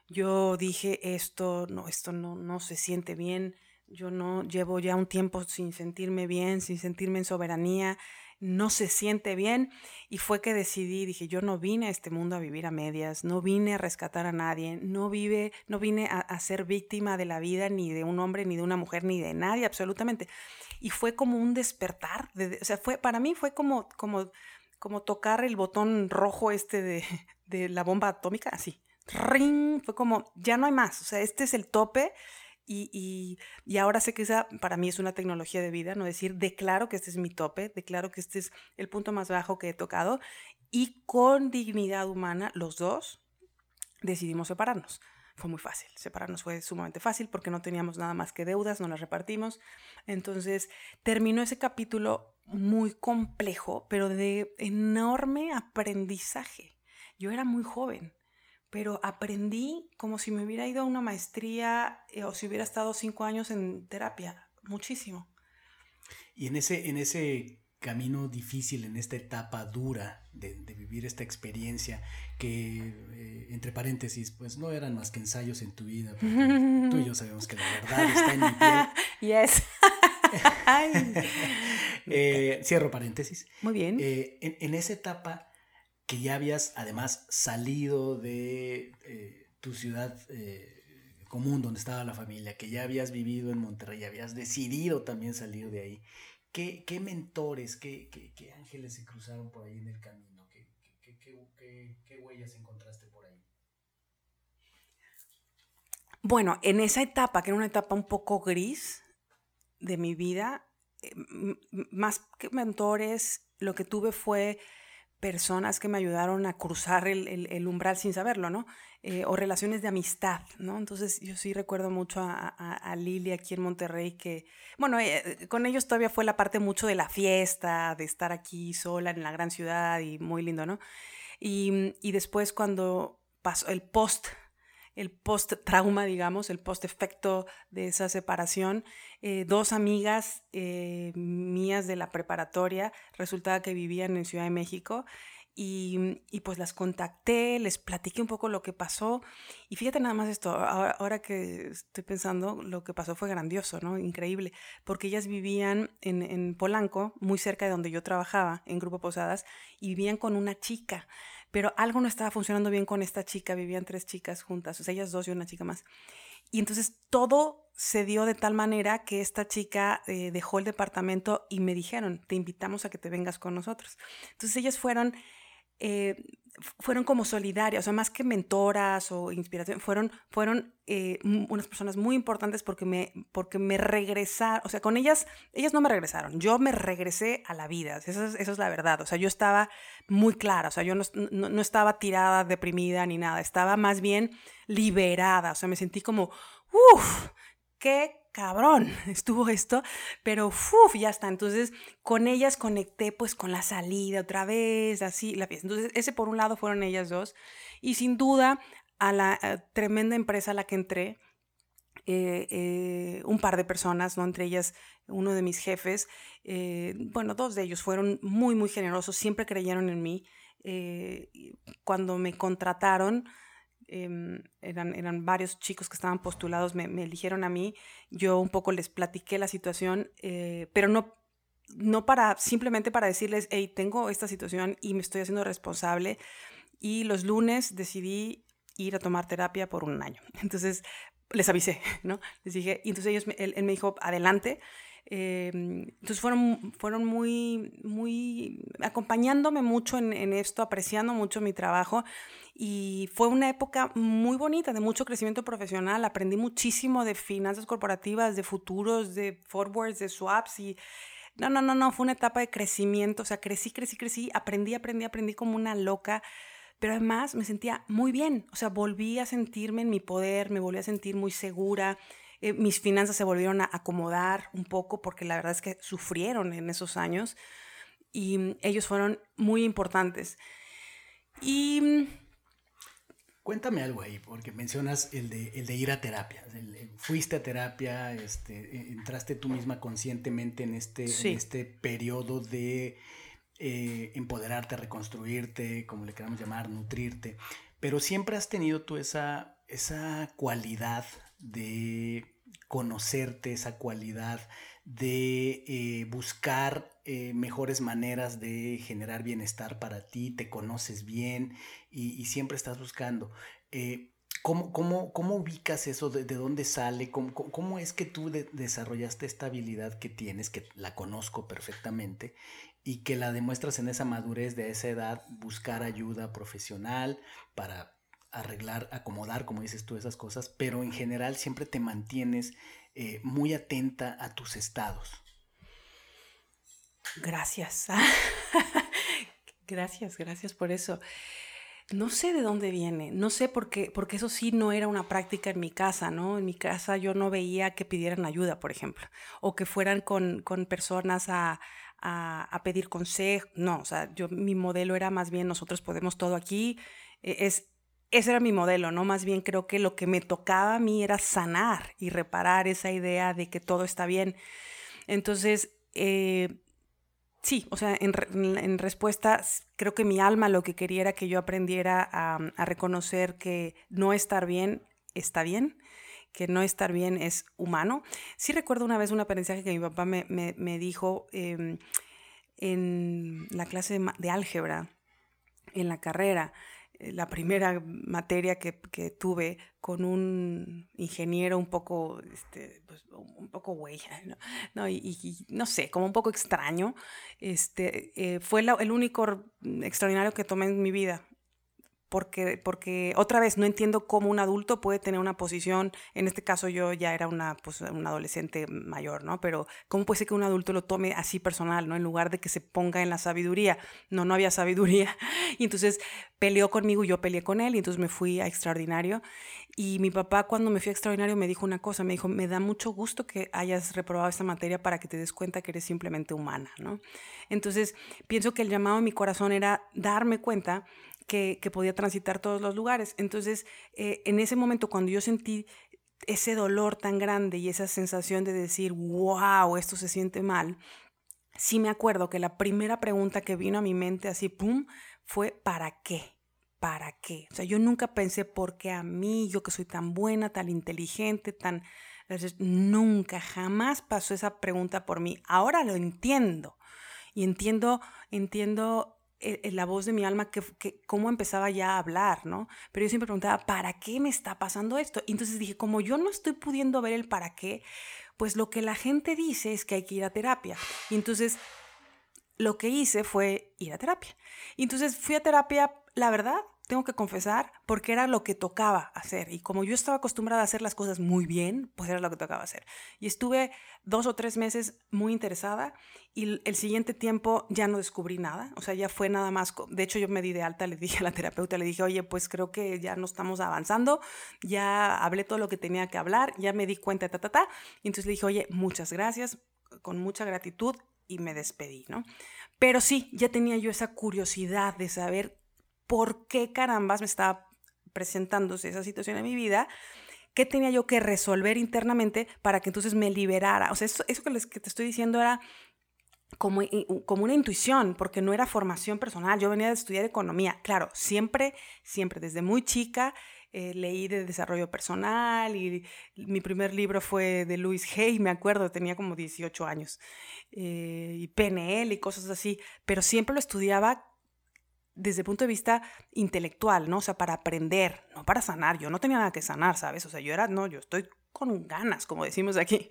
yo dije, esto no, esto no, no se siente bien, yo no llevo ya un tiempo sin sentirme bien, sin sentirme en soberanía, no se siente bien y fue que decidí, dije, yo no vine a este mundo a vivir a medias, no vine a rescatar a nadie, no vive, no vine a, ser víctima de la vida ni de un hombre, ni de una mujer, ni de nadie, absolutamente. Y fue como un despertar, o sea, fue, para mí fue como, como, como tocar el botón rojo este de, de la bomba atómica, así. Ring, fue como, ya no hay más, o sea, este es el tope y, ahora sé que esa para mí es una tecnología de vida, no decir, declaro que este es mi tope, declaro que este es el punto más bajo que he tocado y con dignidad humana los dos decidimos separarnos. Fue muy fácil, separarnos fue sumamente fácil porque no teníamos nada más que deudas, no las repartimos. Entonces terminó ese capítulo muy complejo, pero de enorme aprendizaje. Yo era muy joven, pero aprendí como si me hubiera ido a una maestría eh, o si hubiera estado cinco años en terapia, muchísimo. Y en ese, en ese camino difícil, en esta etapa dura de, vivir esta experiencia, que eh, entre paréntesis, pues no eran más que ensayos en tu vida, porque tú y yo sabemos que la verdad está en mi piel. Yes. Eh, cierro paréntesis. Muy bien. en, en esa etapa que ya habías además salido de eh, tu ciudad eh, común donde estaba la familia, que ya habías vivido en Monterrey, habías decidido también salir de ahí. ¿Qué, qué mentores, qué, qué, ángeles se cruzaron por ahí en el camino? ¿Qué, qué huellas encontraste por ahí? Bueno, en esa etapa, que era una etapa un poco gris de mi vida, eh, más que mentores, lo que tuve fue personas que me ayudaron a cruzar el, umbral sin saberlo, ¿no? Eh, o relaciones de amistad, ¿no? Entonces yo sí recuerdo mucho a, Lili aquí en Monterrey que, bueno, eh, con ellos todavía fue la parte mucho de la fiesta, de estar aquí sola en la gran ciudad y muy lindo, ¿no? Y, y después cuando pasó el post el post-trauma, digamos, el post-efecto de esa separación. Eh, dos amigas eh, mías de la preparatoria, resultaba que vivían en Ciudad de México. Y, pues las contacté, les platiqué un poco lo que pasó. Y fíjate nada más esto, ahora, que estoy pensando, lo que pasó fue grandioso, ¿no? Increíble, porque ellas vivían en, en Polanco, muy cerca de donde yo trabajaba, en Grupo Posadas, y vivían con una chica pero algo no estaba funcionando bien con esta chica, vivían tres chicas juntas, o sea, ellas dos y una chica más. Y entonces todo se dio de tal manera que esta chica eh, dejó el departamento y me dijeron, te invitamos a que te vengas con nosotros. Entonces ellas fueron eh, fueron como solidarias, o sea, más que mentoras o inspiración, fueron, fueron eh, unas personas muy importantes porque me, porque me regresaron, o sea, con ellas, ellas no me regresaron, yo me regresé a la vida, eso es, es la verdad, o sea, yo estaba muy clara, o sea, yo no, no, no estaba tirada, deprimida ni nada, estaba más bien liberada, o sea, me sentí como, uff, qué cabrón, estuvo esto, pero uf, ya está. Entonces, con ellas conecté pues con la salida otra vez, así, la fiesta. Entonces, ese por un lado fueron ellas dos. Y sin duda, a la eh, tremenda empresa a la que entré, eh, eh, un par de personas, ¿no? entre ellas uno de mis jefes, bueno, dos de ellos fueron muy, muy generosos, siempre creyeron en mí. cuando me contrataron, Em, eran, eran varios chicos que estaban postulados, me, eligieron a mí, yo un poco les platiqué la situación, eh, pero no, no para, simplemente para decirles, hey, tengo esta situación y me estoy haciendo responsable. Y los lunes decidí ir a tomar terapia por un año. Entonces les avisé, ¿no? Les dije, y entonces ellos, él, él me dijo, adelante. Em, entonces fueron, fueron muy, muy acompañándome mucho en, en, esto, apreciando mucho mi trabajo. Y fue una época muy bonita de mucho crecimiento profesional. Aprendí muchísimo de finanzas corporativas, de futuros, de forwards, de swaps y no, no, no, no, fue una etapa de crecimiento, o sea, crecí, crecí, crecí, aprendí, aprendí, aprendí como una loca, pero además me sentía muy bien, o sea, volví a sentirme en mi poder, me volví a sentir muy segura, eh, mis finanzas se volvieron a acomodar un poco porque la verdad es que sufrieron en esos años y ellos fueron muy importantes. Y Cuéntame algo ahí, porque mencionas el de, el de ir a terapia. fuiste a terapia, este, e, entraste tú misma conscientemente en este, este periodo de eh, empoderarte, reconstruirte, como le queramos llamar, nutrirte. Pero siempre has tenido tú esa, esa cualidad de conocerte, esa cualidad de eh, buscar eh, mejores maneras de generar bienestar para ti, te conoces bien y, siempre estás buscando. Eh, ¿cómo, cómo, ubicas eso? ¿De, dónde sale? ¿Cómo, es que tú desarrollaste esta habilidad que tienes, que la conozco perfectamente, y que la demuestras en esa madurez de esa edad, buscar ayuda profesional para arreglar, acomodar, como dices tú, esas cosas, pero en general siempre te mantienes eh, muy atenta a tus estados. Gracias. gracias, gracias por eso. No sé de dónde viene, no sé por qué, porque eso sí no era una práctica en mi casa, ¿no? En mi casa yo no veía que pidieran ayuda, por ejemplo, o que fueran con, personas a, a, pedir consejo. No, o sea, yo, mi modelo era más bien nosotros podemos todo aquí. E, es, ese era mi modelo, ¿no? Más bien creo que lo que me tocaba a mí era sanar y reparar esa idea de que todo está bien. Entonces, eh, sí, o sea, en, respuesta, creo que mi alma lo que quería era que yo aprendiera a, reconocer que no estar bien está bien, que no estar bien es humano. Sí recuerdo una vez un aprendizaje que mi papá me, dijo em, en la clase de álgebra, en la carrera la primera materia que, tuve con un ingeniero un poco, este, pues, un poco güey, ¿no? Y, no sé, como un poco extraño, este, eh, fue el único extraordinario que tomé en mi vida porque, porque otra vez no entiendo cómo un adulto puede tener una posición, en este caso yo ya era una, pues, un adolescente mayor, ¿no? Pero cómo puede ser que un adulto lo tome así personal, ¿no? En lugar de que se ponga en la sabiduría. No, no había sabiduría. Y entonces peleó conmigo y yo peleé con él y entonces me fui a extraordinario. Y mi papá cuando me fui a extraordinario me dijo una cosa, me dijo, me da mucho gusto que hayas reprobado esta materia para que te des cuenta que eres simplemente humana, ¿no? Entonces pienso que el llamado de mi corazón era darme cuenta que, podía transitar todos los lugares. Entonces, eh, en ese momento, cuando yo sentí ese dolor tan grande y esa sensación de decir, wow, esto se siente mal, sí me acuerdo que la primera pregunta que vino a mi mente así, ¡pum!, fue, ¿para qué? ¿Para qué? O sea, yo nunca pensé, ¿por qué a mí, yo que soy tan buena, tan inteligente, tan... Nunca, jamás pasó esa pregunta por mí. Ahora lo entiendo. Y entiendo, entiendo la voz de mi alma, que, cómo empezaba ya a hablar, ¿no? Pero yo siempre preguntaba, ¿para qué me está pasando esto? Entonces dije, como yo no estoy pudiendo ver el para qué, pues lo que la gente dice es que hay que ir a terapia. Y entonces lo que hice fue ir a terapia. Y entonces fui a terapia, la verdad, tengo que confesar, porque era lo que tocaba hacer. Y como yo estaba acostumbrada a hacer las cosas muy bien, pues era lo que tocaba hacer. Y estuve dos o tres meses muy interesada y el siguiente tiempo ya no descubrí nada. O sea, ya fue nada más. De hecho, yo me di de alta, le dije a la terapeuta, le dije, oye, pues creo que ya no estamos avanzando, ya hablé todo lo que tenía que hablar, ya me di cuenta, ta, ta, ta. Y entonces le dije, oye, muchas gracias, con mucha gratitud y me despedí, ¿no? Pero sí, ya tenía yo esa curiosidad de saber por qué carambas me estaba presentándose esa situación en mi vida, qué tenía yo que resolver internamente para que entonces me liberara. O sea, eso, eso que, que te estoy diciendo era como, como una intuición, porque no era formación personal. Yo venía de estudiar economía. Claro, siempre, siempre, desde muy chica, eh, leí de desarrollo personal y mi primer libro fue de Louis Hay, me acuerdo, tenía como 18 años, eh, y PNL y cosas así, pero siempre lo estudiaba desde el punto de vista intelectual, ¿no? O sea, para aprender, no para sanar. Yo no tenía nada que sanar, ¿sabes? O sea, yo era, no, yo estoy con ganas, como decimos aquí.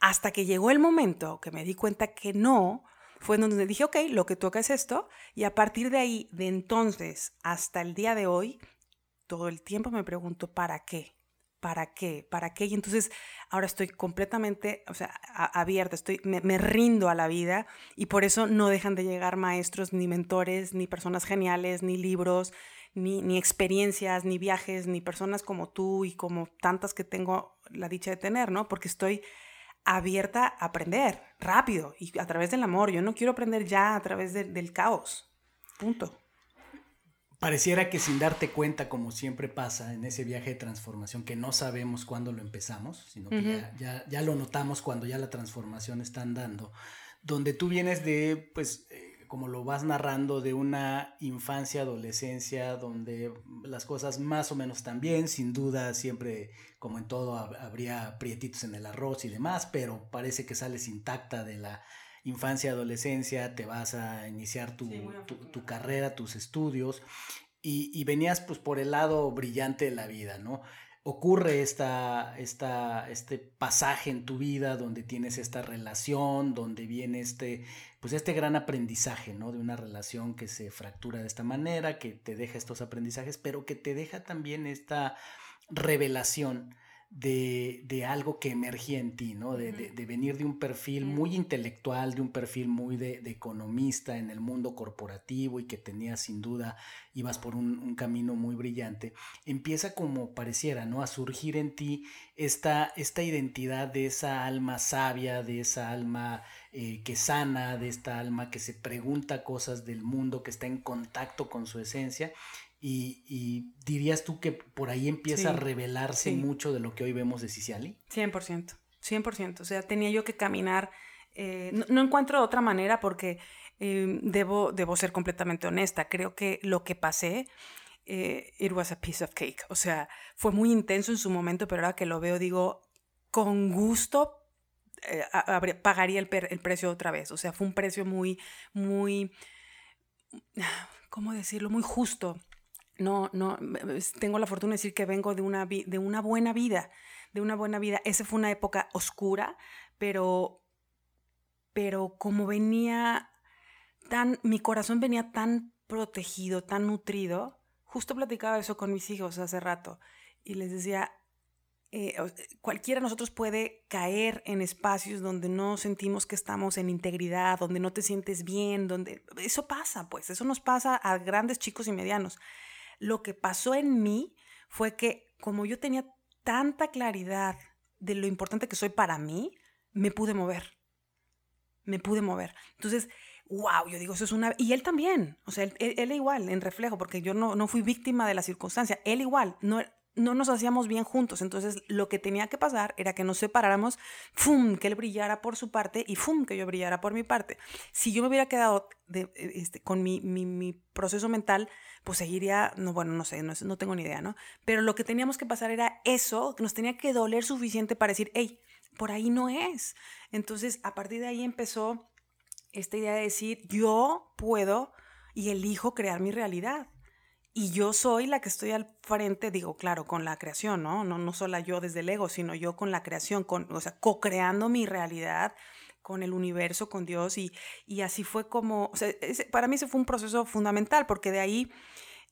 Hasta que llegó el momento que me di cuenta que no, fue donde dije, ok, lo que toca es esto. Y a partir de ahí, de entonces hasta el día de hoy, todo el tiempo me pregunto, ¿para qué? ¿Para qué? ¿Para qué? Y entonces ahora estoy completamente, o sea, abierta, estoy, me, rindo a la vida y por eso no dejan de llegar maestros, ni mentores, ni personas geniales, ni libros, ni, ni experiencias, ni viajes, ni personas como tú y como tantas que tengo la dicha de tener, ¿no? Porque estoy abierta a aprender rápido y a través del amor. Yo no quiero aprender ya a través del caos. Punto. Pareciera que sin darte cuenta, como siempre pasa en ese viaje de transformación, que no sabemos cuándo lo empezamos, sino que ya, ya, lo notamos cuando ya la transformación está andando, donde tú vienes de, pues, eh, como lo vas narrando, de una infancia, adolescencia, donde las cosas más o menos están bien, sin duda siempre, como en todo, habría prietitos en el arroz y demás, pero parece que sales intacta de la infancia, adolescencia, te vas a iniciar tu, tu, carrera, tus estudios, y, venías pues por el lado brillante de la vida, ¿no? Ocurre esta, esta, este pasaje en tu vida donde tienes esta relación, donde viene este, pues este gran aprendizaje, ¿no? De una relación que se fractura de esta manera, que te deja estos aprendizajes, pero que te deja también esta revelación de, algo que emergía en ti, ¿no? De, venir de un perfil muy intelectual, de un perfil muy de, economista en el mundo corporativo y que tenías sin duda, ibas por un, camino muy brillante, empieza como pareciera, ¿no? A surgir en ti esta, esta identidad de esa alma sabia, de esa alma eh, que sana, de esta alma que se pregunta cosas del mundo, que está en contacto con su esencia y, dirías tú que por ahí empieza a revelarse mucho de lo que hoy vemos de Ciciali. 100%, 100%. O sea, tenía yo que caminar. Eh, no, encuentro otra manera porque eh, debo, debo ser completamente honesta. Creo que lo que pasé, eh, it was a piece of cake. O sea, fue muy intenso en su momento, pero ahora que lo veo digo, con gusto pagaría el, el precio otra vez. O sea, fue un precio muy, muy, ¿cómo decirlo? Muy justo no, no, tengo la fortuna de decir que vengo de una, de una buena vida, de una buena vida. Esa fue una época oscura, pero, pero como venía tan, mi corazón venía tan protegido, tan nutrido, justo platicaba eso con mis hijos hace rato y les decía, eh, cualquiera de nosotros puede caer en espacios donde no sentimos que estamos en integridad, donde no te sientes bien, donde eso pasa, pues eso nos pasa a grandes chicos y medianos. Lo que pasó en mí fue que como yo tenía tanta claridad de lo importante que soy para mí, me pude mover. Me pude mover. Entonces, wow, yo digo, eso es una... Y él también, o sea, él, él, igual, en reflejo, porque yo no, no fui víctima de la circunstancia, él igual, no, no nos hacíamos bien juntos. Entonces, lo que tenía que pasar era que nos separáramos, ¡fum! que él brillara por su parte y ¡fum! que yo brillara por mi parte. Si yo me hubiera quedado de, este, con mi, proceso mental, pues seguiría, no, bueno, no sé, no, no, tengo ni idea, ¿no? Pero lo que teníamos que pasar era eso, que nos tenía que doler suficiente para decir, hey, por ahí no es. Entonces, a partir de ahí empezó esta idea de decir, yo puedo y elijo crear mi realidad. Y yo soy la que estoy al frente, digo, claro, con la creación, ¿no? No, no solo yo desde el ego, sino yo con la creación, con, o sea, co-creando mi realidad con el universo, con Dios. Y, y así fue como, o sea, para mí ese fue un proceso fundamental, porque de ahí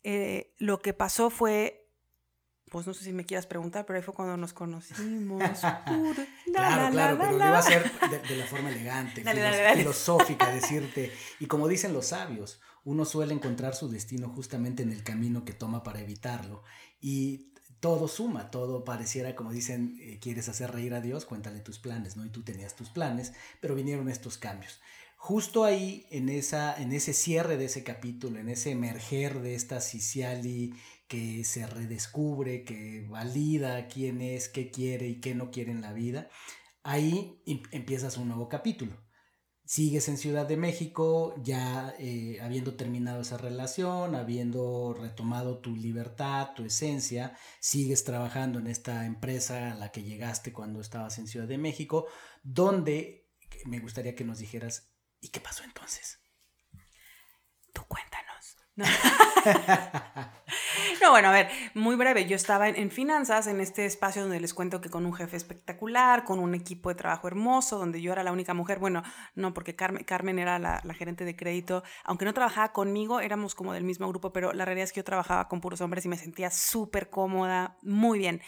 eh, lo que pasó fue pues no sé si me quieras preguntar, pero ahí fue cuando nos conocimos. claro, claro, pero lo iba a hacer de, la forma elegante, filosófica, decirte. Y como dicen los sabios, uno suele encontrar su destino justamente en el camino que toma para evitarlo. Y todo suma, todo pareciera, como dicen, eh, quieres hacer reír a Dios, cuéntale tus planes, ¿no? Y tú tenías tus planes, pero vinieron estos cambios. Justo ahí, en, esa, en ese cierre de ese capítulo, en ese emerger de esta Siciali que se redescubre, que valida quién es, qué quiere y qué no quiere en la vida, ahí em, empiezas un nuevo capítulo. Sigues en Ciudad de México, ya eh, habiendo terminado esa relación, habiendo retomado tu libertad, tu esencia, sigues trabajando en esta empresa a la que llegaste cuando estabas en Ciudad de México, donde me gustaría que nos dijeras, ¿y qué pasó entonces? Tú cuéntanos. No. No, bueno, a ver, muy breve. Yo estaba en, finanzas, en este espacio donde les cuento que con un jefe espectacular, con un equipo de trabajo hermoso, donde yo era la única mujer. Bueno, no, porque Carmen, Carmen era la, gerente de crédito. Aunque no trabajaba conmigo, éramos como del mismo grupo, pero la realidad es que yo trabajaba con puros hombres y me sentía súper cómoda, muy bien.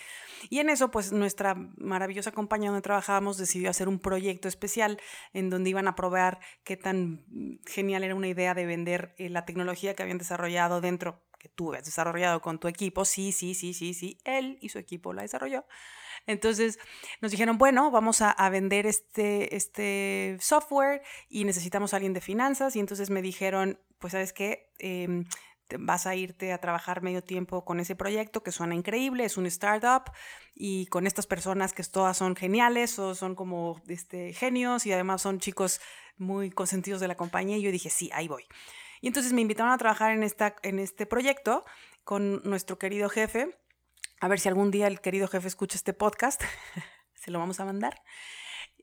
Y en eso, pues nuestra maravillosa compañía donde trabajábamos decidió hacer un proyecto especial en donde iban a probar qué tan genial era una idea de vender eh, la tecnología que habían desarrollado dentro que tú has desarrollado con tu equipo, sí, sí, sí, sí, sí, él y su equipo la desarrolló. Entonces nos dijeron, bueno, vamos a, vender este, este software y necesitamos a alguien de finanzas. Y entonces me dijeron, pues sabes qué, em, vas a irte a trabajar medio tiempo con ese proyecto que suena increíble, es un startup y con estas personas que todas son geniales o son como este, genios y además son chicos muy consentidos de la compañía. Y yo dije, sí, ahí voy. Y entonces me invitaron a trabajar en, esta, en este proyecto con nuestro querido jefe. A ver si algún día el querido jefe escucha este podcast. Se lo vamos a mandar.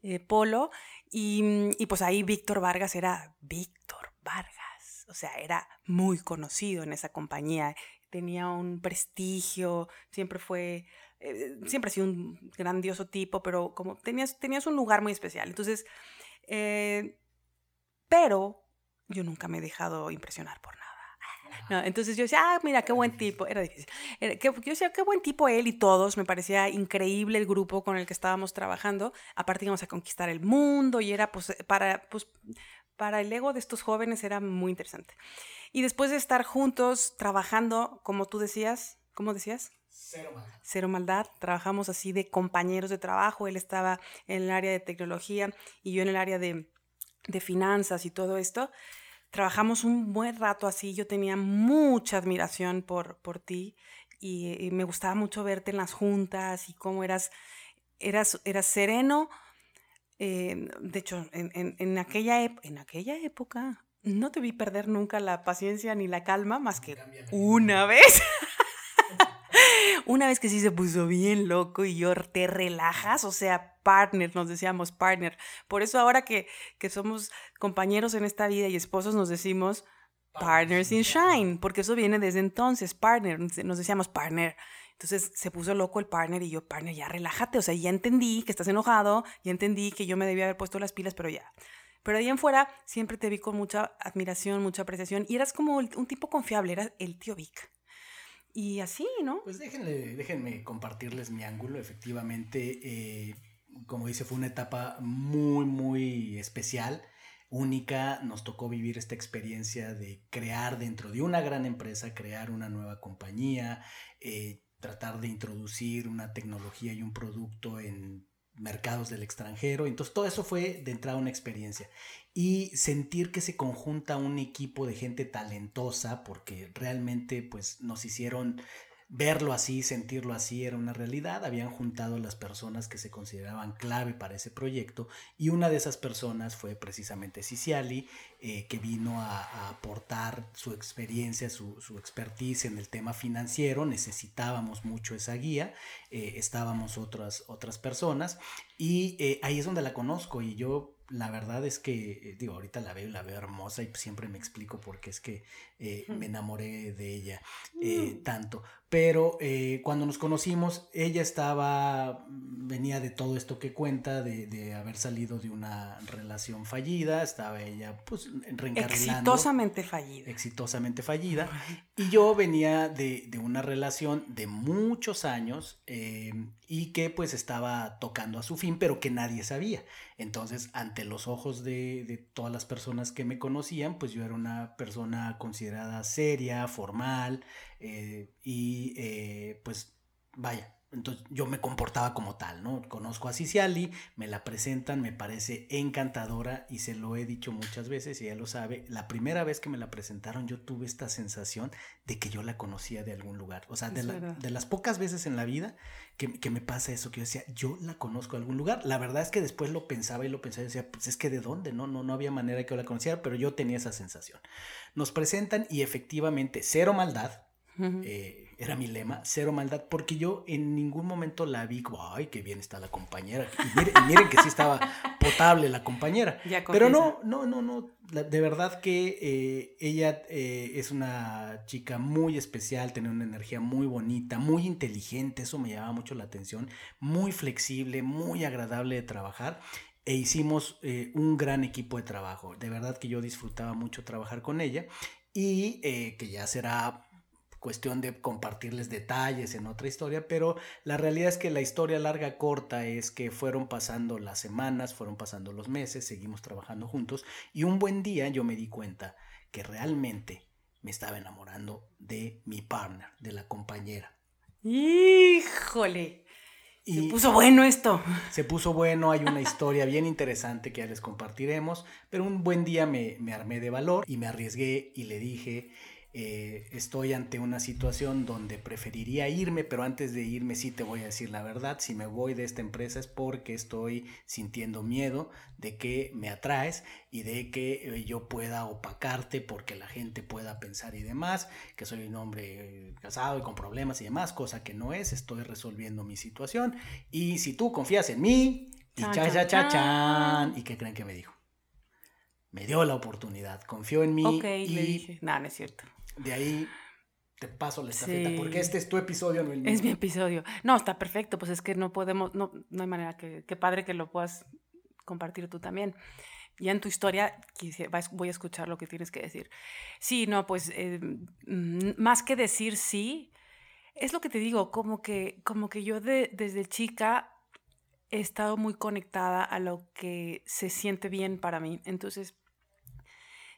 Eh, Polo. Y, y pues ahí Víctor Vargas era Víctor Vargas. O sea, era muy conocido en esa compañía. Tenía un prestigio. Siempre fue eh, siempre ha sido un grandioso tipo, pero como tenías, tenías un lugar muy especial. Entonces, eh, pero yo nunca me he dejado impresionar por nada. entonces yo decía, ah, mira, qué buen tipo. Era difícil. yo decía, qué buen tipo él y todos. Me parecía increíble el grupo con el que estábamos trabajando. Aparte íbamos a conquistar el mundo y era, pues, para, pues, para el ego de estos jóvenes era muy interesante. Y después de estar juntos trabajando, como tú decías, ¿cómo decías? Cero maldad. Cero maldad. Trabajamos así de compañeros de trabajo. Él estaba en el área de tecnología y yo en el área de, de finanzas y todo esto trabajamos un buen rato así, yo tenía mucha admiración por, por ti y, me gustaba mucho verte en las juntas y cómo eras, eras, eras sereno. Eh, de hecho, en, en, aquella en aquella época no te vi perder nunca la paciencia ni la calma más que una vez. Una vez que sí se puso bien loco y yo te relajas, o sea, partner, nos decíamos partner. Por eso ahora que, que somos compañeros en esta vida y esposos nos decimos partners in shine, porque eso viene desde entonces, partner, nos decíamos partner. Entonces se puso loco el partner y yo, partner, ya relájate, o sea, ya entendí que estás enojado, ya entendí que yo me debía haber puesto las pilas, pero ya. Pero ahí en fuera siempre te vi con mucha admiración, mucha apreciación y eras como un tipo confiable, eras el tío Vic. Y así, ¿no? Pues déjenle, déjenme compartirles mi ángulo. Efectivamente, eh, como dice, fue una etapa muy, muy especial, única. Nos tocó vivir esta experiencia de crear dentro de una gran empresa, crear una nueva compañía, eh, tratar de introducir una tecnología y un producto en mercados del extranjero. Entonces todo eso fue de entrada una experiencia. Y sentir que se conjunta un equipo de gente talentosa, porque realmente pues nos hicieron verlo así, sentirlo así, era una realidad. Habían juntado las personas que se consideraban clave para ese proyecto y una de esas personas fue precisamente Ciciali, eh, que vino a, aportar su experiencia, su, su, expertise en el tema financiero. Necesitábamos mucho esa guía, eh, estábamos otras, otras personas y eh, ahí es donde la conozco y yo la verdad es que, digo, ahorita la veo y la veo hermosa y siempre me explico por qué es que eh, me enamoré de ella mm. tanto. Pero cuando nos conocimos, ella estaba, venía de todo esto que cuenta, de, de, haber salido de una relación fallida, estaba ella pues reencarnando. Exitosamente fallida. Exitosamente fallida. Y yo venía de, de una relación de muchos años y que pues estaba tocando a su fin, pero que nadie sabía. Entonces, ante los ojos de, todas las personas que me conocían, pues yo era una persona considerada seria, formal, eh, y eh, pues vaya, entonces yo me comportaba como tal, ¿no? Conozco a Ciciali, me la presentan, me parece encantadora y se lo he dicho muchas veces y ella lo sabe. La primera vez que me la presentaron yo tuve esta sensación de que yo la conocía de algún lugar. O sea, de, las pocas veces en la vida que, me pasa eso, que yo decía, yo la conozco de algún lugar. La verdad es que después lo pensaba y lo pensaba y decía, pues es que de dónde, ¿no? No, no había manera que yo la conociera, pero yo tenía esa sensación. Nos presentan y efectivamente, cero maldad era mi lema, cero maldad, porque yo en ningún momento la vi como, ay, qué bien está la compañera. Y miren, que sí estaba potable la compañera. Pero no, no, no, no, de verdad que eh, ella eh, es una chica muy especial, tiene una energía muy bonita, muy inteligente, eso me llamaba mucho la atención, muy flexible, muy agradable de trabajar e hicimos eh, un gran equipo de trabajo. De verdad que yo disfrutaba mucho trabajar con ella y que ya será cuestión de compartirles detalles en otra historia, pero la realidad es que la historia larga corta es que fueron pasando las semanas, fueron pasando los meses, seguimos trabajando juntos y un buen día yo me di cuenta que realmente me estaba enamorando de mi partner, de la compañera. Híjole. se puso bueno esto. Se puso bueno, hay una historia bien interesante que ya les compartiremos, pero un buen día me, me armé de valor y me arriesgué y le dije, eh, estoy ante una situación donde preferiría irme, pero antes de irme sí te voy a decir la verdad, si me voy de esta empresa es porque estoy sintiendo miedo de que me atraes y de que eh, yo pueda opacarte porque la gente pueda pensar y demás, que soy un hombre casado y con problemas y demás, cosa que no es, estoy resolviendo mi situación y si tú confías en mí, y cha, cha, cha, chan, ¿y qué creen que me dijo? Me dio la oportunidad, confió en mí. Ok, y le dije, nada, no es cierto de ahí te paso la estafeta, porque este es tu episodio, no el mío. Es mi episodio. No, está perfecto, pues es que no podemos, no, no hay manera que, qué padre que lo puedas compartir tú también. Ya en tu historia voy a escuchar lo que tienes que decir. Sí, no, pues eh, mm, más que decir sí, es lo que te digo, como que, como que yo desde chica he estado muy conectada a lo que se siente bien para mí. Entonces,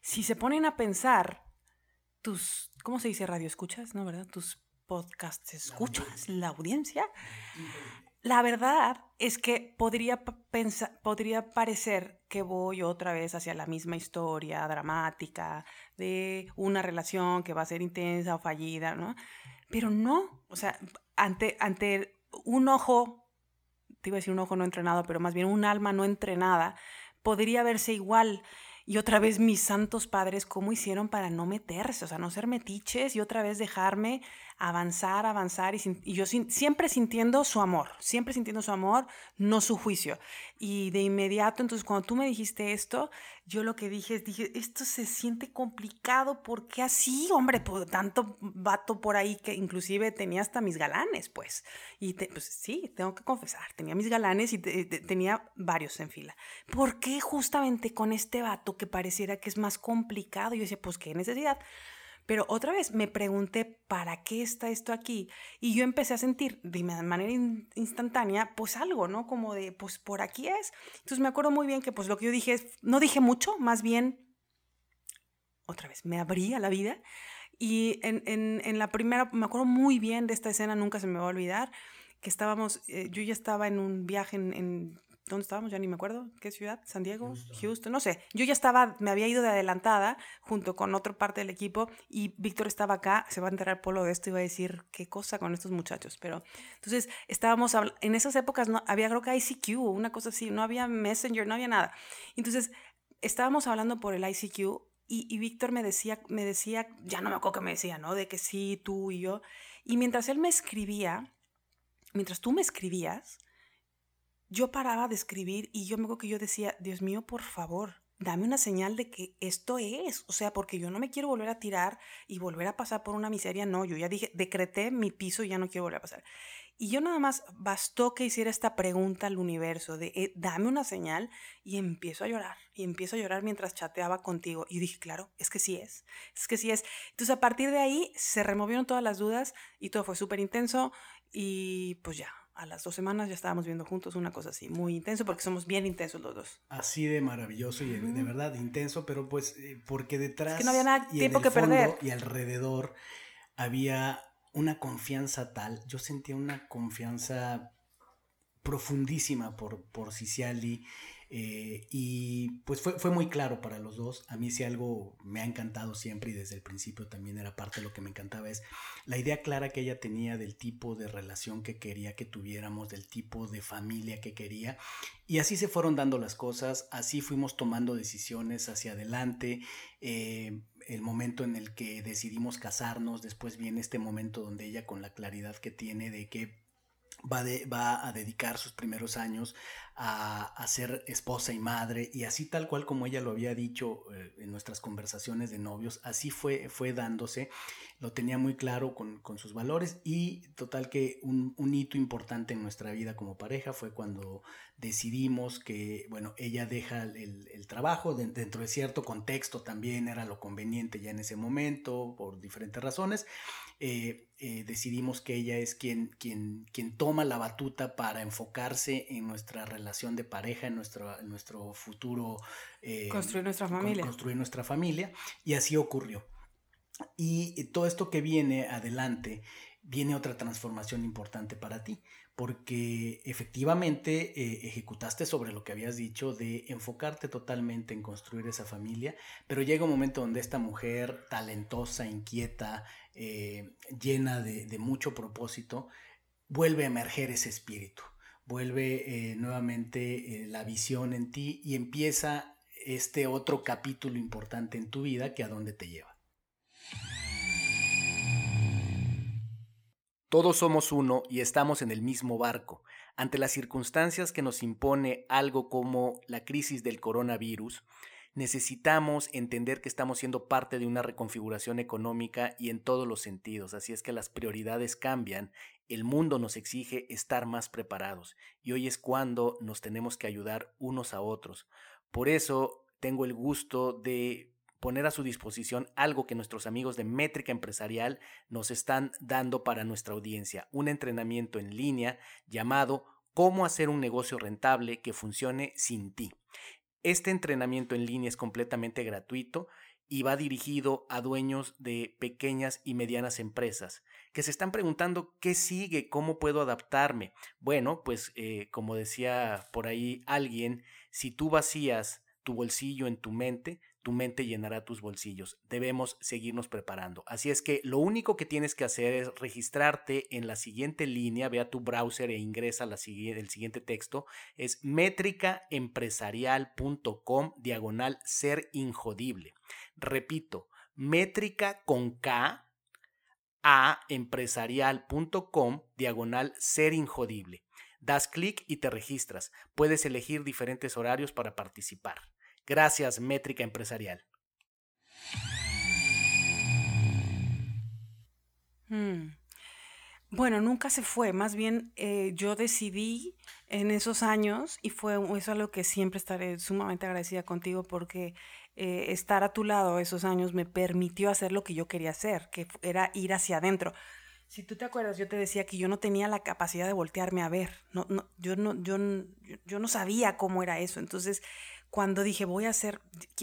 si se ponen a pensar, tus, ¿cómo se dice radio escuchas? ¿No, verdad? Tus podcasts escuchas, la audiencia. La verdad es que podría, pensar, podría parecer que voy otra vez hacia la misma historia dramática de una relación que va a ser intensa o fallida, ¿no? Pero no, o sea, ante, ante un ojo, te iba a decir un ojo no entrenado, pero más bien un alma no entrenada, podría verse igual. Y otra vez mis santos padres, ¿cómo hicieron para no meterse? O sea, no ser metiches y otra vez dejarme avanzar, avanzar y, yo siempre sintiendo su amor, siempre sintiendo su amor, no su juicio. Y de inmediato, entonces cuando tú me dijiste esto, yo lo que dije es, dije, esto se siente complicado, porque así, hombre? Pues, tanto vato por ahí que inclusive tenía hasta mis galanes, pues. Y pues sí, tengo que confesar, tenía mis galanes y tenía varios en fila. ¿Por qué justamente con este vato que pareciera que es más complicado? Yo decía, pues qué necesidad. Pero otra vez me pregunté, ¿para qué está esto aquí? Y yo empecé a sentir de manera instantánea, pues algo, ¿no? Como de, pues por aquí es. Entonces me acuerdo muy bien que pues lo que yo dije no dije mucho, más bien, otra vez, me abrí a la vida. Y en, en, en la primera, me acuerdo muy bien de esta escena, nunca se me va a olvidar, que estábamos, eh, yo ya estaba en un viaje en, ¿dónde estábamos? Ya ni me acuerdo. ¿Qué ciudad? ¿San Diego? Houston. no sé. Yo ya estaba, me había ido de adelantada junto con otra parte del equipo y Víctor estaba acá, se va a enterar Polo de esto y va a decir qué cosa con estos muchachos. Pero entonces estábamos, en esas épocas no, había creo que ICQ, una cosa así, no había Messenger, no había nada. Entonces estábamos hablando por el ICQ y, y Víctor me decía, me decía, ya no me acuerdo qué me decía, ¿no? De que sí, tú y yo. Y mientras él me escribía, mientras tú me escribías, yo paraba de escribir y yo me acuerdo que yo decía, Dios mío, por favor, dame una señal de que esto es, o sea, porque yo no me quiero volver a tirar y volver a pasar por una miseria, no, yo ya dije, decreté mi piso y ya no quiero volver a pasar. Y yo nada más bastó que hiciera esta pregunta al universo de eh, dame una señal y empiezo a llorar. Y empiezo a llorar mientras chateaba contigo. Y dije, claro, es que sí es. Es que sí es. Entonces a partir de ahí se removieron todas las dudas y todo fue súper intenso. Y pues ya, a las dos semanas ya estábamos viendo juntos una cosa así, muy intenso, porque somos bien intensos los dos. Así de maravilloso y de verdad intenso, pero pues eh, porque detrás... que no había nada, tiempo que perder. Y alrededor había una confianza tal, yo sentía una confianza profundísima por, por Ciciali eh, y pues fue, fue, muy claro para los dos. A mí si algo me ha encantado siempre y desde el principio también era parte de lo que me encantaba es la idea clara que ella tenía del tipo de relación que quería que tuviéramos, del tipo de familia que quería. Y así se fueron dando las cosas, así fuimos tomando decisiones hacia adelante. Eh, el momento en el que decidimos casarnos, después viene este momento donde ella con la claridad que tiene de que va, a dedicar sus primeros años a, ser esposa y madre y así tal cual como ella lo había dicho eh, en nuestras conversaciones de novios, así fue, fue dándose, lo tenía muy claro con, sus valores y total que un, hito importante en nuestra vida como pareja fue cuando decidimos que, bueno, ella deja el, trabajo dentro de cierto contexto también era lo conveniente ya en ese momento por diferentes razones eh, eh, decidimos que ella es quien, quien, quien toma la batuta para enfocarse en nuestra relación de pareja, en nuestro, nuestro futuro. Eh, construir nuestra familia. construir nuestra familia. Y así ocurrió. Y todo esto que viene adelante, viene otra transformación importante para ti, porque efectivamente eh, ejecutaste sobre lo que habías dicho de enfocarte totalmente en construir esa familia, pero llega un momento donde esta mujer talentosa, inquieta, eh, llena de, mucho propósito, vuelve a emerger ese espíritu, vuelve eh, nuevamente la visión en ti y empieza este otro capítulo importante en tu vida que a dónde te lleva. Todos somos uno y estamos en el mismo barco. Ante las circunstancias que nos impone algo como la crisis del coronavirus, necesitamos entender que estamos siendo parte de una reconfiguración económica y en todos los sentidos. Así es que las prioridades cambian, el mundo nos exige estar más preparados y hoy es cuando nos tenemos que ayudar unos a otros. Por eso tengo el gusto de poner a su disposición algo que nuestros amigos de Métrica Empresarial nos están dando para nuestra audiencia, un entrenamiento en línea llamado Cómo hacer un negocio rentable que funcione sin ti. Este entrenamiento en línea es completamente gratuito y va dirigido a dueños de pequeñas y medianas empresas que se están preguntando qué sigue, cómo puedo adaptarme. Bueno, pues eh, como decía por ahí alguien, si tú vacías tu bolsillo en tu mente, tu mente llenará tus bolsillos. Debemos seguirnos preparando. Así es que lo único que tienes que hacer es registrarte en la siguiente línea, ve a tu browser e ingresa la, el siguiente texto, es métricaempresarial.com diagonal ser injodible. Repito, métrica con K a empresarial.com diagonal ser injodible. Das clic y te registras. Puedes elegir diferentes horarios para participar. Gracias, Métrica Empresarial. Hmm. Bueno, nunca se fue, más bien eh, yo decidí en esos años y fue eso lo que siempre estaré sumamente agradecida contigo porque eh, estar a tu lado esos años me permitió hacer lo que yo quería hacer, que era ir hacia adentro. Si tú te acuerdas, yo te decía que yo no tenía la capacidad de voltearme a ver, no, no, yo, no, yo, yo no sabía cómo era eso, entonces cuando dije voy a ser,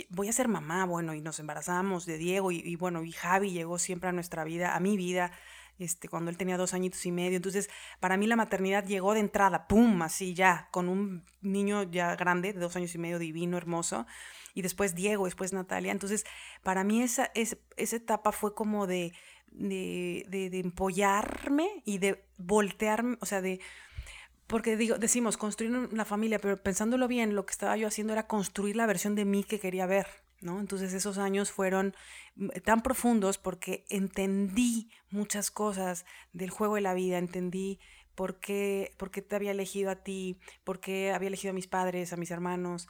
voy a ser mamá, bueno, y nos embarazamos de Diego y, bueno, y Javi llegó siempre a nuestra vida, a mi vida, este, cuando él tenía dos añitos y medio. Entonces, para mí la maternidad llegó de entrada, ¡pum! Así ya, con un niño ya grande, de dos años y medio, divino, hermoso. Y después Diego, después Natalia. Entonces, para mí esa, esa etapa fue como de, de, de, de empollarme y de voltearme, o sea, de porque digo, decimos construir una familia, pero pensándolo bien, lo que estaba yo haciendo era construir la versión de mí que quería ver, ¿no? Entonces esos años fueron mm, tan profundos porque entendí muchas cosas del juego de la vida, entendí por qué, por qué te había elegido a ti, por qué había elegido a mis padres, a mis hermanos,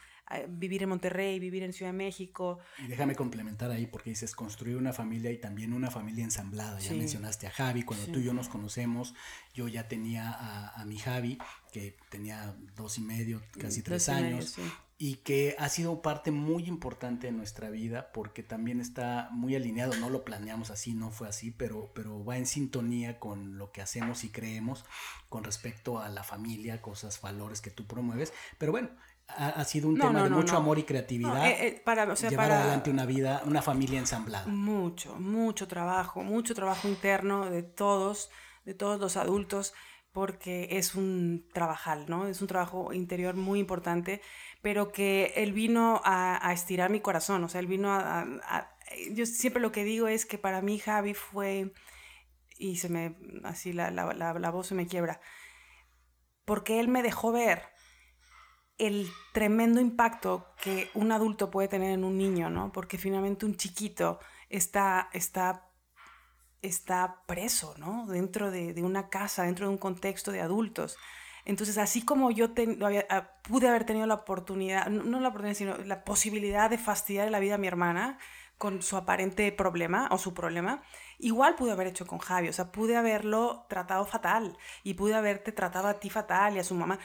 vivir en Monterrey, vivir en Ciudad de México. Y déjame complementar ahí porque dices construir una familia y también una familia ensamblada. Ya mencionaste a Javi, cuando tú y yo nos conocemos, yo ya tenía a, mi Javi, que tenía dos y medio, casi tres años. Y que ha sido parte muy importante de nuestra vida porque también está muy alineado, no lo planeamos así, no fue así, pero, pero va en sintonía con lo que hacemos y creemos con respecto a la familia, cosas, valores que tú promueves. Pero bueno, ha, sido un tema de mucho amor y creatividad eh, eh, para, llevar adelante una vida, una familia ensamblada. Mucho, mucho trabajo, mucho trabajo interno de todos, de todos los adultos, porque es un trabajal, ¿no? Es un trabajo interior muy importante, pero que él vino a, estirar mi corazón, o sea, él vino a, Yo siempre lo que digo es que para mí Javi fue, y se me, así la, la, la voz se me quiebra, porque él me dejó ver el tremendo impacto que un adulto puede tener en un niño, ¿no? Porque finalmente un chiquito está, está, está preso, ¿no? Dentro de, una casa, dentro de un contexto de adultos. Entonces, así como yo ah, pude haber tenido la oportunidad, no la oportunidad, sino la posibilidad de fastidiar la vida a mi hermana con su aparente problema o su problema, igual pude haber hecho con Javi, o sea, pude haberlo tratado fatal y pude haberte tratado a ti fatal y a su mamá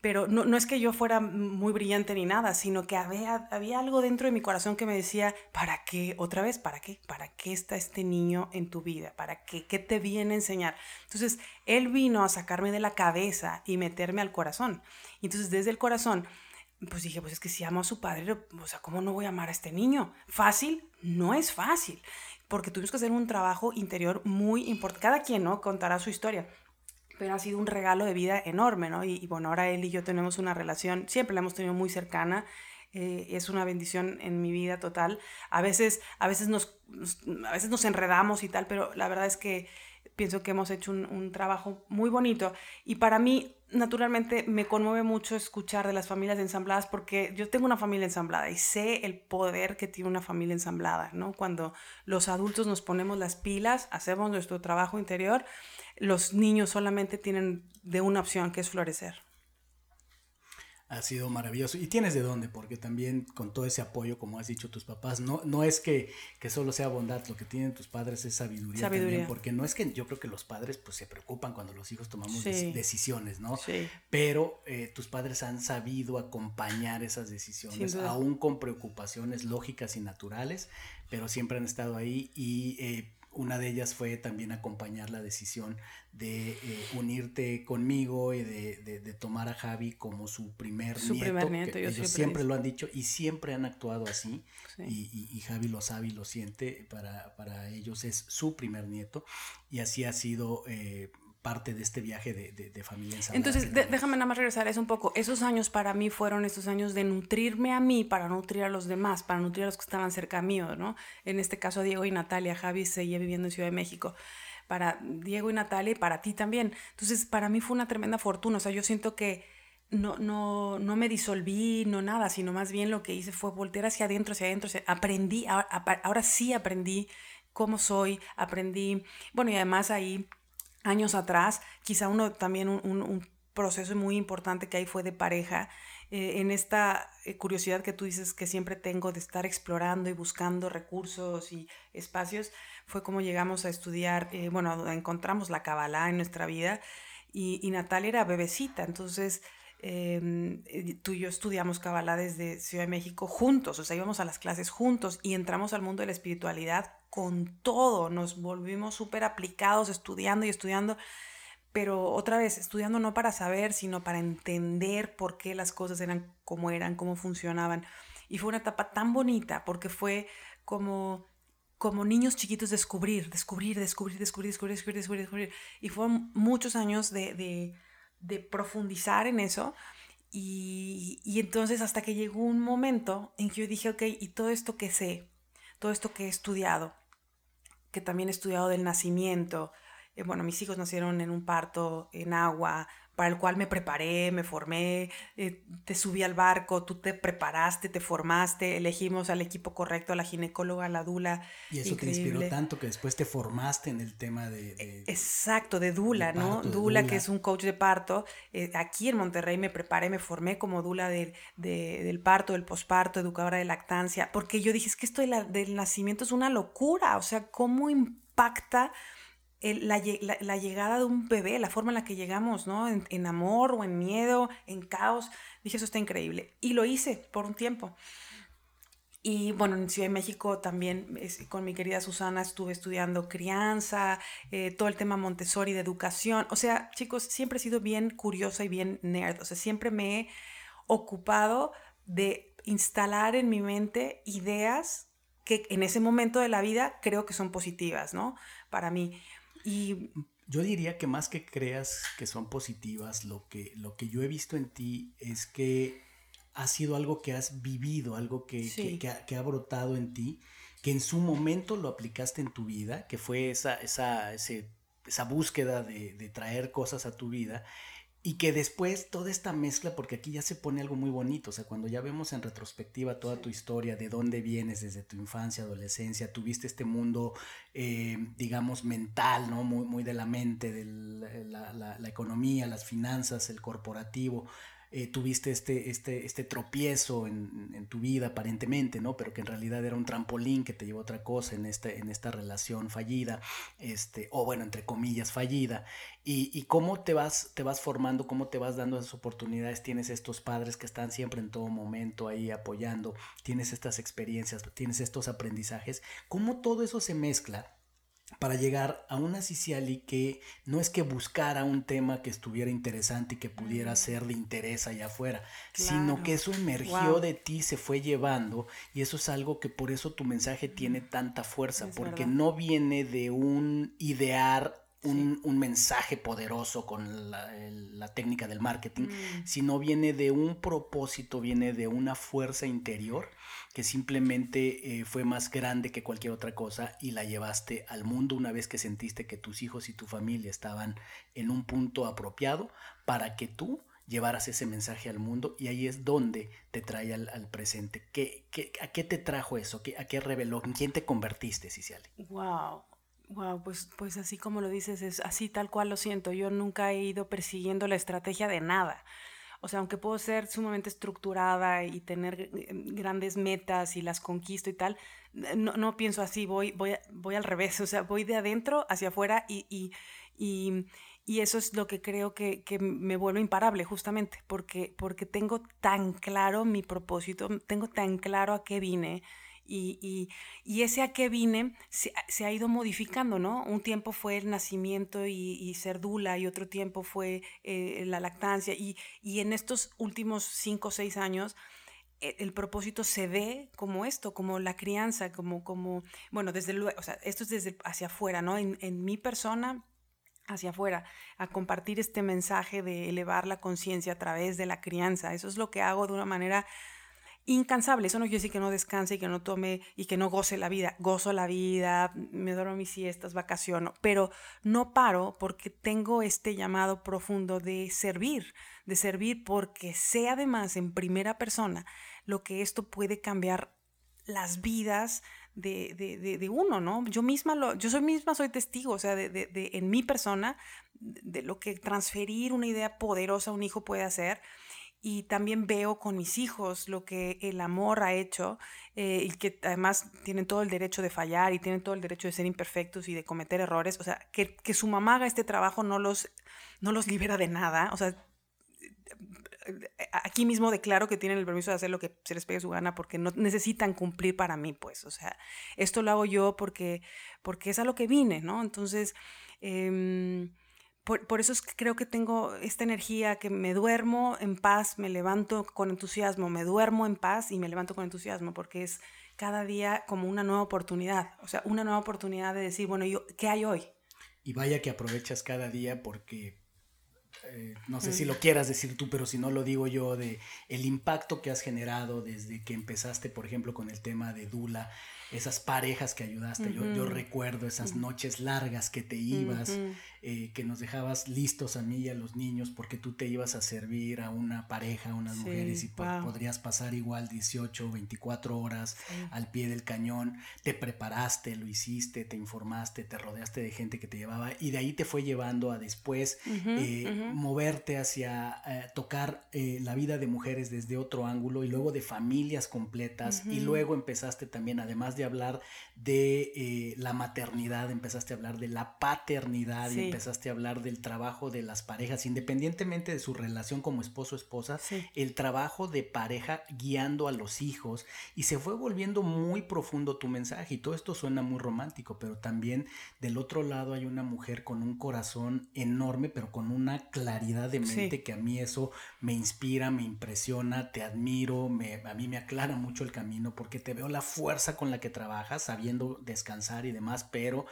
pero no, no, es que yo fuera muy brillante ni nada, sino que había, había algo dentro de mi corazón que me decía, ¿para qué? Otra vez, ¿para qué? ¿Para qué está este niño en tu vida? ¿Para qué? ¿Qué te viene a enseñar? Entonces, él vino a sacarme de la cabeza y meterme al corazón. Entonces, desde el corazón, pues dije, pues es que si amo a su padre, o sea, ¿cómo no voy a amar a este niño? ¿Fácil? No es fácil, porque tuvimos que hacer un trabajo interior muy importante. Cada quien, ¿no? Contará su historia pero ha sido un regalo de vida enorme, ¿no? Y, bueno, ahora él y yo tenemos una relación, siempre la hemos tenido muy cercana, eh, es una bendición en mi vida total. A veces, a veces nos, a veces nos enredamos y tal, pero la verdad es que pienso que hemos hecho un, trabajo muy bonito. Y para mí, naturalmente, me conmueve mucho escuchar de las familias ensambladas porque yo tengo una familia ensamblada y sé el poder que tiene una familia ensamblada, ¿no? Cuando los adultos nos ponemos las pilas, hacemos nuestro trabajo interior los niños solamente tienen de una opción, que es florecer. Ha sido maravilloso. ¿Y tienes de dónde? Porque también con todo ese apoyo, como has dicho tus papás, no, no es que, solo sea bondad, lo que tienen tus padres es sabiduría, también, porque no es que yo creo que los padres pues se preocupan cuando los hijos tomamos decisiones, ¿no? Sí. Pero eh, tus padres han sabido acompañar esas decisiones, aún con preocupaciones lógicas y naturales, pero siempre han estado ahí y... Eh, una de ellas fue también acompañar la decisión de eh, unirte conmigo y de, tomar a Javi como su primer su nieto. Primer nieto ellos siempre, lo han dicho y siempre han actuado así. Y, Javi lo sabe y lo siente. Para, para, ellos es su primer nieto. Y así ha sido eh, parte de este viaje de, de, familia Entonces, déjame nada más regresar a eso un poco. Esos años para mí fueron esos años de nutrirme a mí para nutrir a los demás, para nutrir a los que estaban cerca mío, ¿no? En este caso, Diego y Natalia, Javi seguía viviendo en Ciudad de México. Para Diego y Natalia y para ti también. Entonces, para mí fue una tremenda fortuna. O sea, yo siento que no, no, no me disolví, no nada, sino más bien lo que hice fue voltear hacia adentro, hacia adentro. aprendí, ahora, ahora sí aprendí cómo soy, aprendí, bueno, y además ahí años atrás, quizá uno también un, proceso muy importante que ahí fue de pareja, eh, en esta eh, curiosidad que tú dices que siempre tengo de estar explorando y buscando recursos y espacios, fue como llegamos a estudiar, eh, bueno, encontramos la Kabbalah en nuestra vida y, y Natalia era bebecita, entonces... Em, tú y yo estudiamos Kabbalah desde Ciudad de México juntos, o sea, íbamos a las clases juntos y entramos al mundo de la espiritualidad con todo, nos volvimos súper aplicados estudiando y estudiando, pero otra vez, estudiando no para saber, sino para entender por qué las cosas eran como eran, cómo funcionaban. Y fue una etapa tan bonita porque fue como como niños chiquitos descubrir, descubrir, descubrir, descubrir, descubrir, descubrir, descubrir. Y fueron muchos años de, de, profundizar en eso. Y, y, entonces hasta que llegó un momento en que yo dije, ok, ¿y todo esto que sé? Todo esto que he estudiado, que también he estudiado del nacimiento, eh, bueno, mis hijos nacieron en un parto en agua, para el cual me preparé, me formé, eh, te subí al barco, tú te preparaste, te formaste, elegimos al equipo correcto, a la ginecóloga, a la dula. Y eso te inspiró tanto que después te formaste en el tema de... E, exacto, de dula, ¿no? dula, que es un coach de parto. Eh, aquí en Monterrey me preparé, me formé como dula del parto, del posparto, educadora de lactancia, porque yo dije, es que esto del nacimiento es una locura, o sea, ¿cómo impacta? La, llegada de un bebé, la forma en la que llegamos, ¿no? En, amor o en miedo, en caos. Dije, eso está increíble. Y lo hice por un tiempo. Y bueno, en Ciudad de México también con mi querida Susana estuve estudiando crianza, eh, todo el tema Montessori de educación. O sea, chicos, siempre he sido bien curiosa y bien nerd. O sea, siempre me he ocupado de instalar en mi mente ideas que en ese momento de la vida creo que son positivas, ¿no? Para mí. Y yo diría que más que creas que son positivas, lo que, lo que yo he visto en ti es que ha sido algo que has vivido, algo que, que, ha, brotado en ti, que en su momento lo aplicaste en tu vida, que fue esa, esa, esa búsqueda de, de traer cosas a tu vida y que después toda esta mezcla, porque aquí ya se pone algo muy bonito, o sea, cuando ya vemos en retrospectiva toda tu historia, de dónde vienes desde tu infancia, adolescencia, tuviste este mundo, eh, digamos, mental, ¿no? Muy, muy de la mente, de la, la economía, las finanzas, el corporativo, eh, tuviste este, este, este tropiezo en, en, tu vida aparentemente, ¿no? Pero que en realidad era un trampolín que te llevó a otra cosa en, este, en esta relación fallida, este, o bueno, entre comillas, fallida. Y, y, cómo te vas, te vas formando, cómo te vas dando esas oportunidades, tienes estos padres que están siempre en todo momento ahí apoyando, tienes estas experiencias, tienes estos aprendizajes, cómo todo eso se mezcla para llegar a una Ciciali que no es que buscara un tema que estuviera interesante y que pudiera ser de interés allá afuera, sino que eso emergió de ti, se fue llevando y eso es algo que por eso tu mensaje tiene tanta fuerza, porque no viene de un idear un, mensaje poderoso con la, técnica del marketing, mm. sino viene de un propósito, viene de una fuerza interior que simplemente eh, fue más grande que cualquier otra cosa y la llevaste al mundo una vez que sentiste que tus hijos y tu familia estaban en un punto apropiado para que tú llevaras ese mensaje al mundo y ahí es donde te trae al, presente. ¿Qué, qué, a qué te trajo eso? ¿A qué reveló? ¿En quién te convertiste, Ciciali? Wow. Wow, pues, pues así como lo dices, es así tal cual lo siento. Yo nunca he ido persiguiendo la estrategia de nada. O sea, aunque puedo ser sumamente estructurada y tener eh, grandes metas y las conquisto y tal, no, no pienso así, voy, voy, voy al revés, o sea, voy de adentro hacia afuera y, y, y, y eso es lo que creo que, que, me vuelve imparable justamente, porque, porque tengo tan claro mi propósito, tengo tan claro a qué vine y, ese a qué vine se, ha ido modificando, ¿no? Un tiempo fue el nacimiento y, ser dula y otro tiempo fue eh, la lactancia y, en estos últimos cinco o seis años e, el, propósito se ve como esto, como la crianza, como, como bueno, desde luego, o sea, esto es desde hacia afuera, ¿no? En, en mi persona hacia afuera, a compartir este mensaje de elevar la conciencia a través de la crianza. Eso es lo que hago de una manera incansable. Eso no quiere decir que no descanse y que no tome y que no goce la vida. Gozo la vida, me duermo mis siestas, vacaciono, pero no paro porque tengo este llamado profundo de servir, de servir porque sé además en primera persona lo que esto puede cambiar las vidas de, de, uno, ¿no? Yo misma, lo, yo soy misma, soy testigo, o sea, de, en mi persona, de lo que transferir una idea poderosa a un hijo puede hacer y también veo con mis hijos lo que el amor ha hecho eh, y que además tienen todo el derecho de fallar y tienen todo el derecho de ser imperfectos y de cometer errores. O sea, que, que su mamá haga este trabajo no los, no los libera de nada. O sea, aquí mismo declaro que tienen el permiso de hacer lo que se les pegue su gana porque no necesitan cumplir para mí, pues. O sea, esto lo hago yo porque, porque es a lo que vine, ¿no? Entonces... Eh, por, eso es que creo que tengo esta energía que me duermo en paz, me levanto con entusiasmo, me duermo en paz y me levanto con entusiasmo, porque es cada día como una nueva oportunidad, o sea, una nueva oportunidad de decir, bueno, yo, ¿qué hay hoy? Y vaya que aprovechas cada día porque eh, no sé si lo quieras decir tú, pero si no lo digo yo, de el impacto que has generado desde que empezaste, por ejemplo, con el tema de Dula, esas parejas que ayudaste. yo, yo, recuerdo esas noches largas que te ibas, eh, que nos dejabas listos a mí y a los niños porque tú te ibas a servir a una pareja, a unas mujeres y podrías pasar igual 18, 24 horas al pie del cañón. Te preparaste, lo hiciste, te informaste, te rodeaste de gente que te llevaba y de ahí te fue llevando a después eh, moverte hacia eh, tocar la vida de mujeres desde otro ángulo y luego de familias completas y luego empezaste también, además de hablar de la maternidad, empezaste a hablar de la paternidad empezaste a hablar del trabajo de las parejas, independientemente de su relación como esposo o esposa, el trabajo de pareja guiando a los hijos y se fue volviendo muy profundo tu mensaje y todo esto suena muy romántico, pero también del otro lado hay una mujer con un corazón enorme, pero con una claridad de mente que a mí eso me inspira, me impresiona, te admiro, me, a mí me aclara mucho el camino porque te veo la fuerza con la que trabajas, sabiendo descansar y demás, pero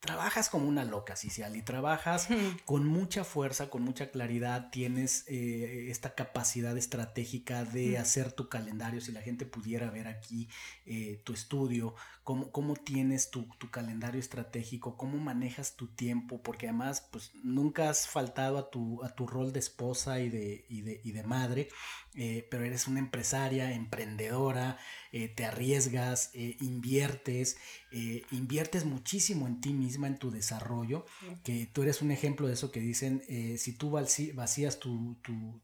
trabajas como una loca, Cicial, y trabajas con mucha fuerza, con mucha claridad, tienes eh, esta capacidad estratégica de hacer tu calendario, si la gente pudiera ver aquí eh, tu estudio, cómo, cómo tienes tu, calendario estratégico, cómo manejas tu tiempo, porque además pues nunca has faltado a tu, a tu rol de esposa y de, y de, y de madre, eh, pero eres una empresaria, emprendedora, eh, te arriesgas, eh, inviertes, inviertes muchísimo en ti misma, en tu desarrollo, que tú eres un ejemplo de eso que dicen, si tú vacías tu,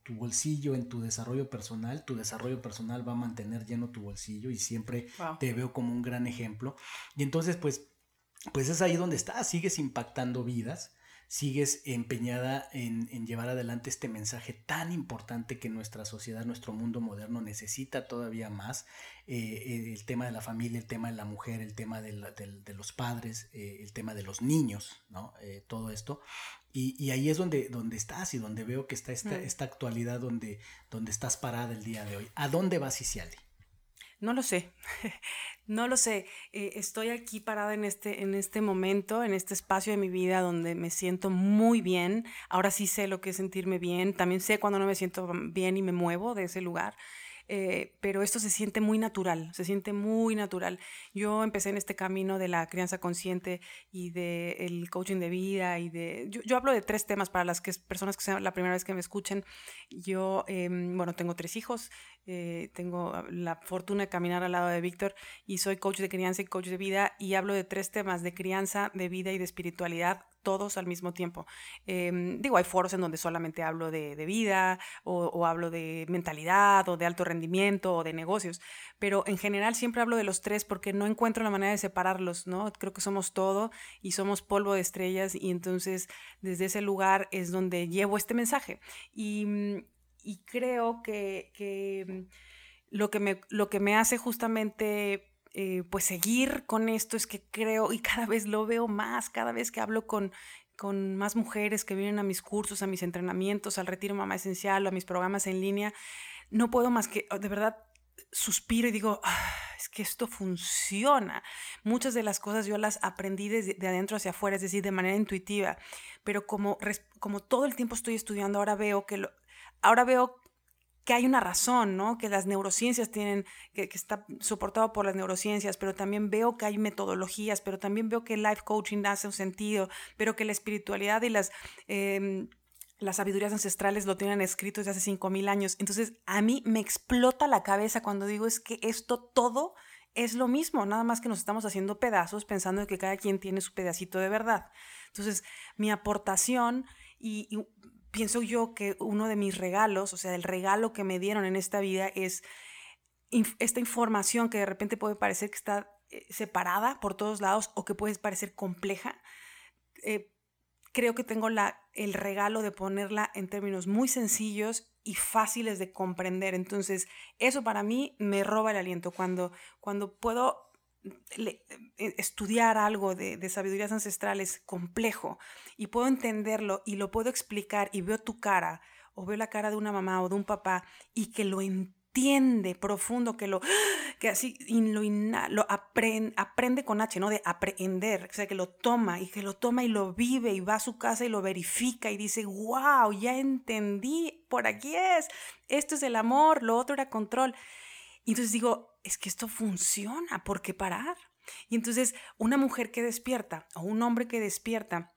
bolsillo en tu desarrollo personal, tu desarrollo personal va a mantener lleno tu bolsillo y siempre te veo como un gran ejemplo. Y entonces, pues, pues es ahí donde estás, sigues impactando vidas sigues empeñada en, llevar adelante este mensaje tan importante que nuestra sociedad, nuestro mundo moderno necesita todavía más. Eh, el tema de la familia, el tema de la mujer, el tema de, los padres, eh, el tema de los niños, ¿no? Eh, todo esto. Y, ahí es donde, donde estás y donde veo que está esta, mm. esta actualidad donde, donde estás parada el día de hoy. ¿A dónde vas, Isiali? No lo sé, no lo sé. Eh, estoy aquí parada en este, en este momento, en este espacio de mi vida donde me siento muy bien. Ahora sí sé lo que es sentirme bien. También sé cuando no me siento bien y me muevo de ese lugar. Eh, pero esto se siente muy natural, se siente muy natural. Yo empecé en este camino de la crianza consciente y del coaching de vida y de... Yo, hablo de tres temas para las que, personas que sean la primera vez que me escuchen. Yo, em, bueno, tengo tres hijos, eh, tengo la fortuna de caminar al lado de Víctor y soy coach de crianza y coach de vida y hablo de tres temas de crianza, de vida y de espiritualidad todos al mismo tiempo. Em, digo, hay foros en donde solamente hablo de, vida o, hablo de mentalidad o de alto rendimiento o de negocios, pero en general siempre hablo de los tres porque no encuentro la manera de separarlos, ¿no? Creo que somos todo y somos polvo de estrellas y entonces desde ese lugar es donde llevo este mensaje. Y, creo que, lo, que me, lo que me hace justamente eh, pues seguir con esto es que creo y cada vez lo veo más, cada vez que hablo con, con más mujeres que vienen a mis cursos, a mis entrenamientos, al retiro mamá esencial o a mis programas en línea, no puedo más que de verdad suspiro y digo, ah, es que esto funciona. Muchas de las cosas yo las aprendí desde de adentro hacia afuera, es decir, de manera intuitiva, pero como, como todo el tiempo estoy estudiando, ahora veo que lo, ahora veo que hay una razón, ¿no? Que las neurociencias tienen, que, está soportado por las neurociencias, pero también veo que hay metodologías, pero también veo que el life coaching hace un sentido, pero que la espiritualidad y las... Em, las sabidurías ancestrales lo tienen escrito desde hace 5.000 años. Entonces, a mí me explota la cabeza cuando digo es que esto todo es lo mismo, nada más que nos estamos haciendo pedazos pensando que cada quien tiene su pedacito de verdad. Entonces, mi aportación y pienso yo que uno de mis regalos, o sea, el regalo que me dieron en esta vida es esta información que de repente puede parecer que está eh, separada por todos lados o que puede parecer compleja. Eh, creo que tengo la, el regalo de ponerla en términos muy sencillos y fáciles de comprender. Entonces, eso para mí me roba el aliento. Cuando, cuando puedo eh, estudiar algo de, sabidurías ancestrales complejo y puedo entenderlo y lo puedo explicar y veo tu cara o veo la cara de una mamá o de un papá y que lo entiende profundo, que lo, que así lo, lo aprende con H, ¿no? De aprender, o sea, que lo toma y que lo toma y lo vive y va a su casa y lo verifica y dice, wow, ya entendí, por aquí es, esto es el amor, lo otro era control. Y entonces digo, es que esto funciona, ¿por qué parar? Y entonces una mujer que despierta o un hombre que despierta,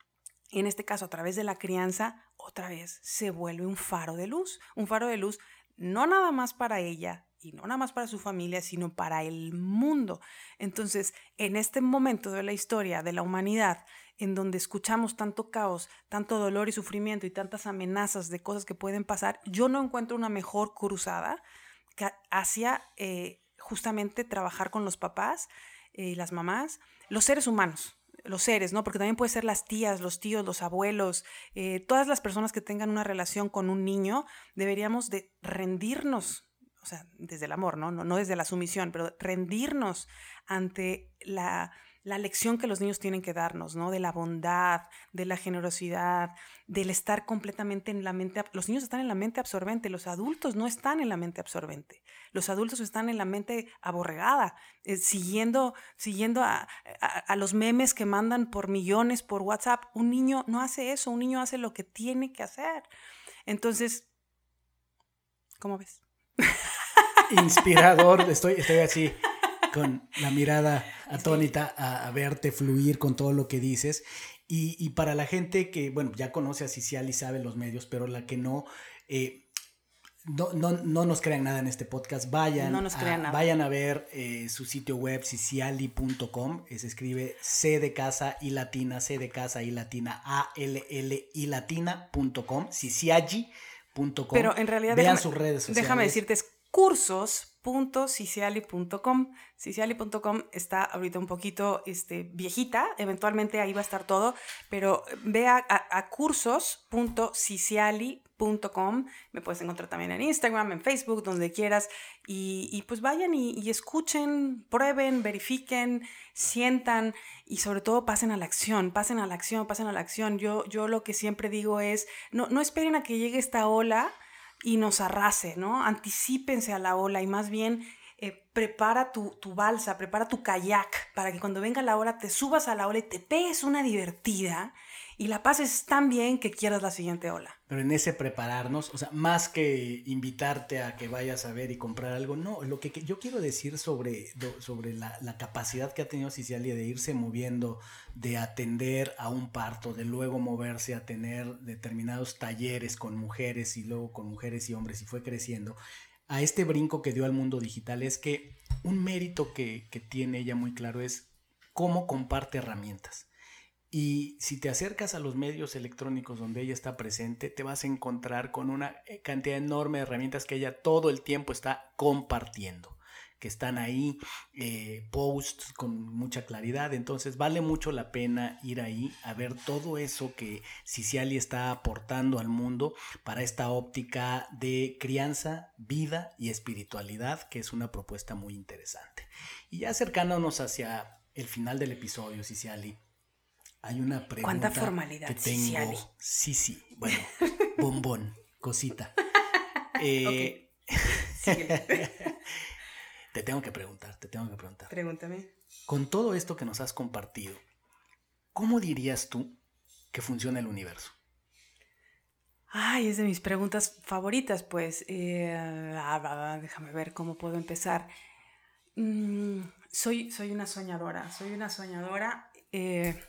en este caso a través de la crianza, otra vez se vuelve un faro de luz, un faro de luz no nada más para ella y no nada más para su familia, sino para el mundo. Entonces, en este momento de la historia de la humanidad, en donde escuchamos tanto caos, tanto dolor y sufrimiento y tantas amenazas de cosas que pueden pasar, yo no encuentro una mejor cruzada hacia eh, justamente trabajar con los papás y las mamás, los seres humanos, los seres, ¿no? Porque también puede ser las tías, los tíos, los abuelos, eh, todas las personas que tengan una relación con un niño, deberíamos de rendirnos, o sea, desde el amor, ¿no? No, no desde la sumisión, pero rendirnos ante la la lección que los niños tienen que darnos, ¿no? De la bondad, de la generosidad, del estar completamente en la mente. Los niños están en la mente absorbente, los adultos no están en la mente absorbente. Los adultos están en la mente aborregada, eh, siguiendo, siguiendo a, a, los memes que mandan por millones por WhatsApp. Un niño no hace eso, un niño hace lo que tiene que hacer. Entonces, ¿cómo ves? Inspirador, estoy, estoy así con la mirada atónita a, verte fluir con todo lo que dices. Y, para la gente que, bueno, ya conoce a Cicial y sabe los medios, pero la que no, eh, no, no, nos crean nada en este podcast, vayan, a, vayan a ver eh, su sitio web ciciali.com, se escribe C de casa y latina, C de casa y latina, A L L y latina.com, ciciagi.com. Pero en realidad, vean sus redes sociales. Déjame decirte, es cursos .ciciali.com. Ciciali.com está ahorita un poquito este, viejita, eventualmente ahí va a estar todo, pero ve a, a. Me puedes encontrar también en Instagram, en Facebook, donde quieras. Y, pues vayan y, escuchen, prueben, verifiquen, sientan y sobre todo pasen a la acción, pasen a la acción, pasen a la acción. Yo, yo lo que siempre digo es, no, no esperen a que llegue esta ola y nos arrase, ¿no? Anticípense a la ola y más bien eh, prepara tu, tu, balsa, prepara tu kayak para que cuando venga la ola te subas a la ola y te pegues una divertida y la pases tan bien que quieras la siguiente ola. Pero en ese prepararnos, o sea, más que invitarte a que vayas a ver y comprar algo, no, lo que, yo quiero decir sobre, sobre la, la, capacidad que ha tenido Cicialia de irse moviendo, de atender a un parto, de luego moverse a tener determinados talleres con mujeres y luego con mujeres y hombres y fue creciendo, a este brinco que dio al mundo digital es que un mérito que, que tiene ella muy claro es cómo comparte herramientas. Y si te acercas a los medios electrónicos donde ella está presente, te vas a encontrar con una eh, cantidad enorme de herramientas que ella todo el tiempo está compartiendo, que están ahí, eh, posts con mucha claridad. Entonces vale mucho la pena ir ahí a ver todo eso que Ciciali está aportando al mundo para esta óptica de crianza, vida y espiritualidad, que es una propuesta muy interesante. Y ya acercándonos hacia el final del episodio, Ciciali hay una pregunta. ¿Cuánta formalidad? Que tengo. Sí, sí. Bueno, bombón, cosita. Eh, te tengo que preguntar, te tengo que preguntar. Pregúntame. Con todo esto que nos has compartido, ¿cómo dirías tú que funciona el universo? Ay, es de mis preguntas favoritas, pues. Eh, ah, déjame ver cómo puedo empezar. Mm, soy, soy una soñadora, soy una soñadora. Eh,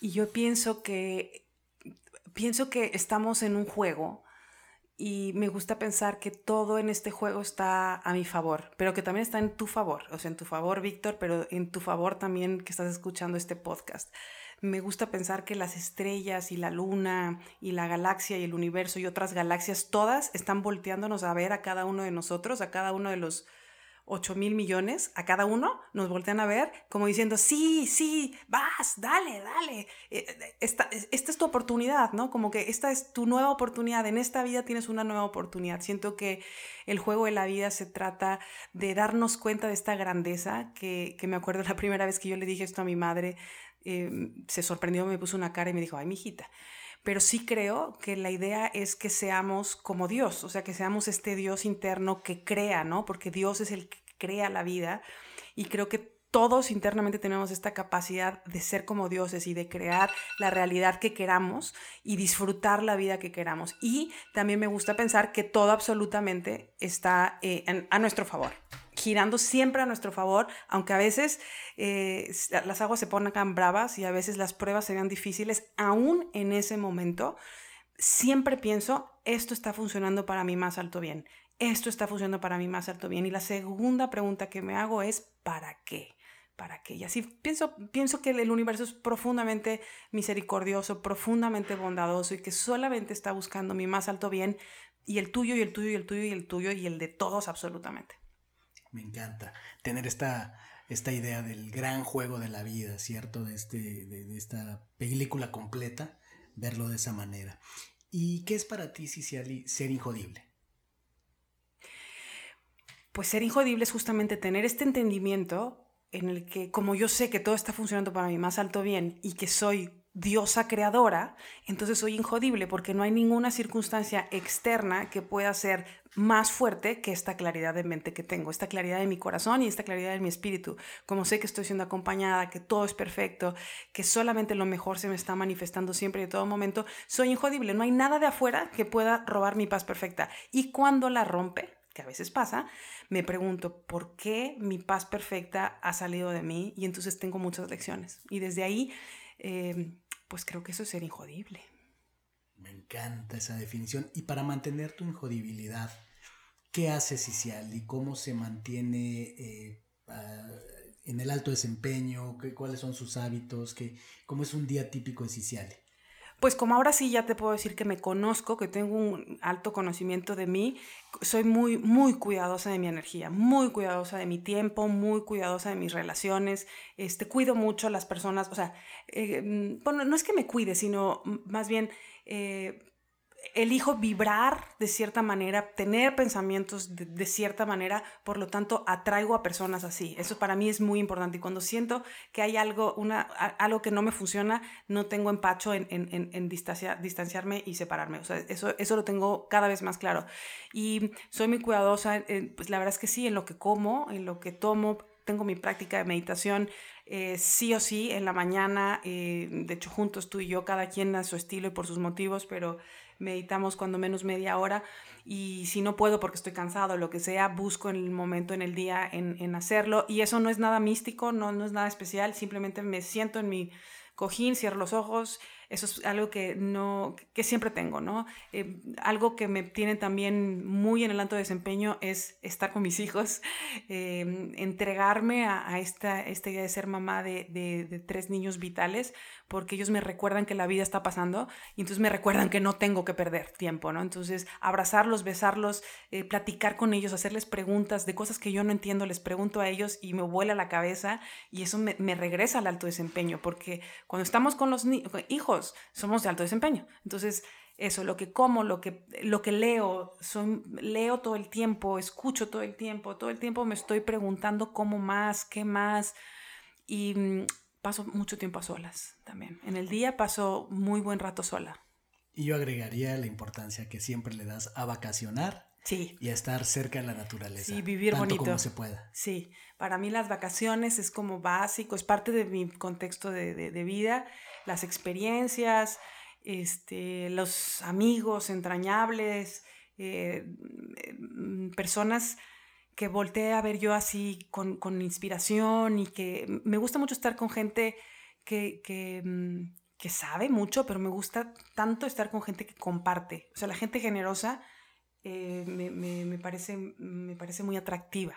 y yo pienso que, pienso que estamos en un juego y me gusta pensar que todo en este juego está a mi favor, pero que también está en tu favor, o sea, en tu favor, Víctor, pero en tu favor también que estás escuchando este podcast. Me gusta pensar que las estrellas y la luna y la galaxia y el universo y otras galaxias, todas están volteándonos a ver a cada uno de nosotros, a cada uno de los 8 mil millones a cada uno, nos voltean a ver como diciendo, sí, sí, vas, dale, dale, eh, eh, esta, esta, es tu oportunidad, ¿no? Como que esta es tu nueva oportunidad, en esta vida tienes una nueva oportunidad. Siento que el juego de la vida se trata de darnos cuenta de esta grandeza, que, que me acuerdo la primera vez que yo le dije esto a mi madre, eh, se sorprendió, me puso una cara y me dijo, ay, mi hijita pero sí creo que la idea es que seamos como Dios, o sea, que seamos este Dios interno que crea, ¿no? Porque Dios es el crea la vida. Y creo que todos internamente tenemos esta capacidad de ser como dioses y de crear la realidad que queramos y disfrutar la vida que queramos. Y también me gusta pensar que todo absolutamente está eh, a nuestro favor girando siempre a nuestro favor, aunque a veces eh, las aguas se pongan bravas y a veces las pruebas sean difíciles, aún en ese momento, siempre pienso, esto está funcionando para mi más alto bien, esto está funcionando para mi más alto bien. Y la segunda pregunta que me hago es, ¿para qué? ¿Para qué? Y así pienso, pienso que el universo es profundamente misericordioso, profundamente bondadoso y que solamente está buscando mi más alto bien y el tuyo y el tuyo y el tuyo y el tuyo y el de todos absolutamente. Me encanta tener esta, esta idea del gran juego de la vida, ¿cierto? De, este, de, esta película completa, verlo de esa manera. ¿Y qué es para ti, Ciciali, ser injodible? Pues ser injodible es justamente tener este entendimiento en el que, como yo sé que todo está funcionando para mi más alto bien y que soy diosa creadora, entonces soy injodible porque no hay ninguna circunstancia externa que pueda ser más fuerte que esta claridad de mente que tengo, esta claridad de mi corazón y esta claridad de mi espíritu. Como sé que estoy siendo acompañada, que todo es perfecto, que solamente lo mejor se me está manifestando siempre y en todo momento, soy injodible. No hay nada de afuera que pueda robar mi paz perfecta. Y cuando la rompe, que a veces pasa, me pregunto por qué mi paz perfecta ha salido de mí y entonces tengo muchas lecciones. Y desde ahí, eh, pues creo que eso es ser injodible. Me encanta esa definición. Y para mantener tu injodibilidad, ¿qué hace Cicial y cómo se mantiene eh, en el alto desempeño? ¿Qué, ¿Cuáles son sus hábitos? ¿Qué, ¿Cómo es un día típico de Ciciali? Pues como ahora sí ya te puedo decir que me conozco, que tengo un alto conocimiento de mí, soy muy, muy cuidadosa de mi energía, muy cuidadosa de mi tiempo, muy cuidadosa de mis relaciones, este, cuido mucho a las personas, o sea, eh, mm, bueno, no es que me cuide, sino más bien eh, elijo vibrar de cierta manera, tener pensamientos de, cierta manera, por lo tanto atraigo a personas así. Eso para mí es muy importante. Y cuando siento que hay algo, una, algo que no me funciona, no tengo empacho en, en, distanciarme y separarme. O sea, eso, eso lo tengo cada vez más claro. Y soy muy cuidadosa, pues la verdad es que sí, en lo que como, en lo que tomo, tengo mi práctica de meditación eh, sí o sí en la mañana, eh, de hecho juntos tú y yo, cada quien a su estilo y por sus motivos, pero meditamos cuando menos media hora y si no puedo porque estoy cansado lo que sea, busco en el momento en el día en, hacerlo. Y eso no es nada místico, no, no es nada especial, simplemente me siento en mi cojín, cierro los ojos eso es algo que, no, que siempre tengo, ¿no? Eh, algo que me tiene también muy en el alto desempeño es estar con mis hijos, eh, entregarme a, esta, esta, idea de ser mamá de, de, tres niños vitales, porque ellos me recuerdan que la vida está pasando y entonces me recuerdan que no tengo que perder tiempo, ¿no? Entonces, abrazarlos, besarlos, eh, platicar con ellos, hacerles preguntas de cosas que yo no entiendo, les pregunto a ellos y me vuela la cabeza y eso me, me regresa al alto desempeño, porque cuando estamos con los hijos, somos de alto desempeño. Entonces, eso, lo que como, lo que, lo que leo, soy, leo todo el tiempo, escucho todo el tiempo, todo el tiempo me estoy preguntando cómo más, qué más. Y mm, paso mucho tiempo a solas también. En el día paso muy buen rato sola. Y yo agregaría la importancia que siempre le das a vacacionar sí. y a estar cerca de la naturaleza. Sí, vivir tanto bonito. como se pueda. Sí, para mí las vacaciones es como básico, es parte de mi contexto de, de, de vida las experiencias, este, los amigos entrañables, eh, mm, personas que volteé a ver yo así con, inspiración y que me gusta mucho estar con gente que, que, mm, sabe mucho, pero me gusta tanto estar con gente que comparte. O sea, la gente generosa eh, me, parece, me parece muy atractiva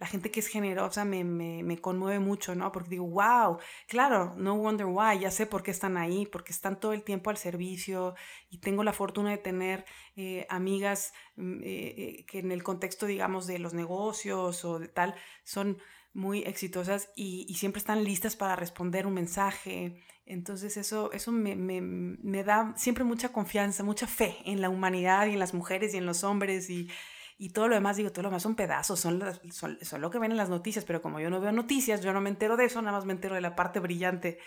la gente que es generosa me, me, conmueve mucho, ¿no? Porque digo, wow, claro, no wonder why, ya sé por qué están ahí, porque están todo el tiempo al servicio y tengo la fortuna de tener eh, amigas mm, eh, eh, que en el contexto, digamos, de los negocios o de tal, son muy exitosas y, siempre están listas para responder un mensaje. Entonces eso, eso me, me, me da siempre mucha confianza, mucha fe en la humanidad y en las mujeres y en los hombres y y todo lo demás, digo, todo lo demás son pedazos, son, son, son, lo que ven en las noticias, pero como yo no veo noticias, yo no me entero de eso, nada más me entero de la parte brillante.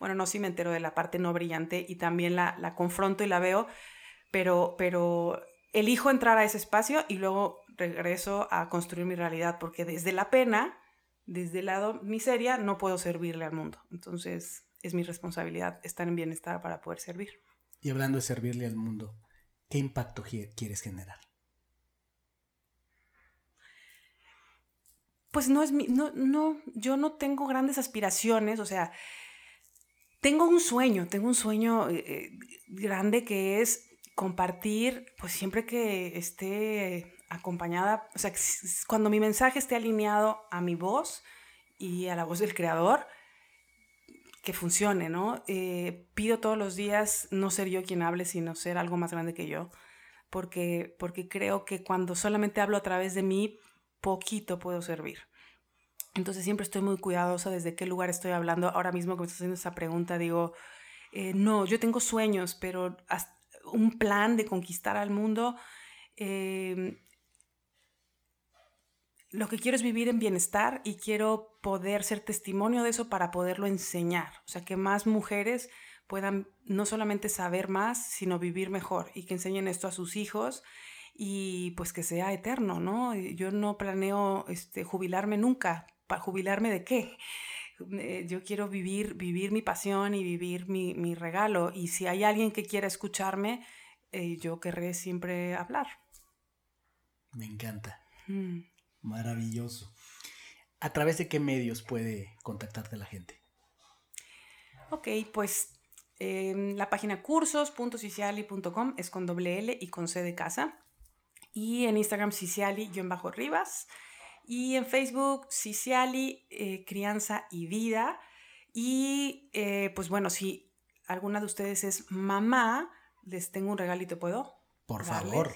Bueno, no, sí me entero de la parte no brillante y también la, la confronto y la veo, pero, pero elijo entrar a ese espacio y luego regreso a construir mi realidad, porque desde la pena, desde el lado miseria, no puedo servirle al mundo. Entonces es mi responsabilidad estar en bienestar para poder servir. Y hablando de servirle al mundo, ¿qué impacto quieres generar? Pues no es mi, no, no, yo no tengo grandes aspiraciones, o sea, tengo un sueño, tengo un sueño eh, eh, grande que es compartir, pues siempre que esté acompañada, o sea, cuando mi mensaje esté alineado a mi voz y a la voz del creador, que funcione, ¿no? Eh, pido todos los días no ser yo quien hable, sino ser algo más grande que yo, porque, porque creo que cuando solamente hablo a través de mí, poquito puedo servir. Entonces siempre estoy muy cuidadosa desde qué lugar estoy hablando. Ahora mismo que me estás haciendo esa pregunta, digo, eh, no, yo tengo sueños, pero un plan de conquistar al mundo. Em, lo que quiero es vivir en bienestar y quiero poder ser testimonio de eso para poderlo enseñar. O sea, que más mujeres puedan no solamente saber más, sino vivir mejor y que enseñen esto a sus hijos y pues que sea eterno, ¿no? Yo no planeo este, jubilarme nunca. ¿Para jubilarme de qué? Eh, yo quiero vivir, vivir mi pasión y vivir mi, regalo. Y si hay alguien que quiera escucharme, eh, yo querré siempre hablar. Me encanta. Mm. Maravilloso. ¿A través de qué medios puede contactarte la gente? Ok, pues em, la página cursos.ciciali.com es con doble L y con C de casa y en Instagram Ciciali-Rivas y en Facebook Ciciali eh, Crianza y Vida. Y eh, pues bueno, si alguna de ustedes es mamá, les tengo un regalito, ¿puedo? Por favor.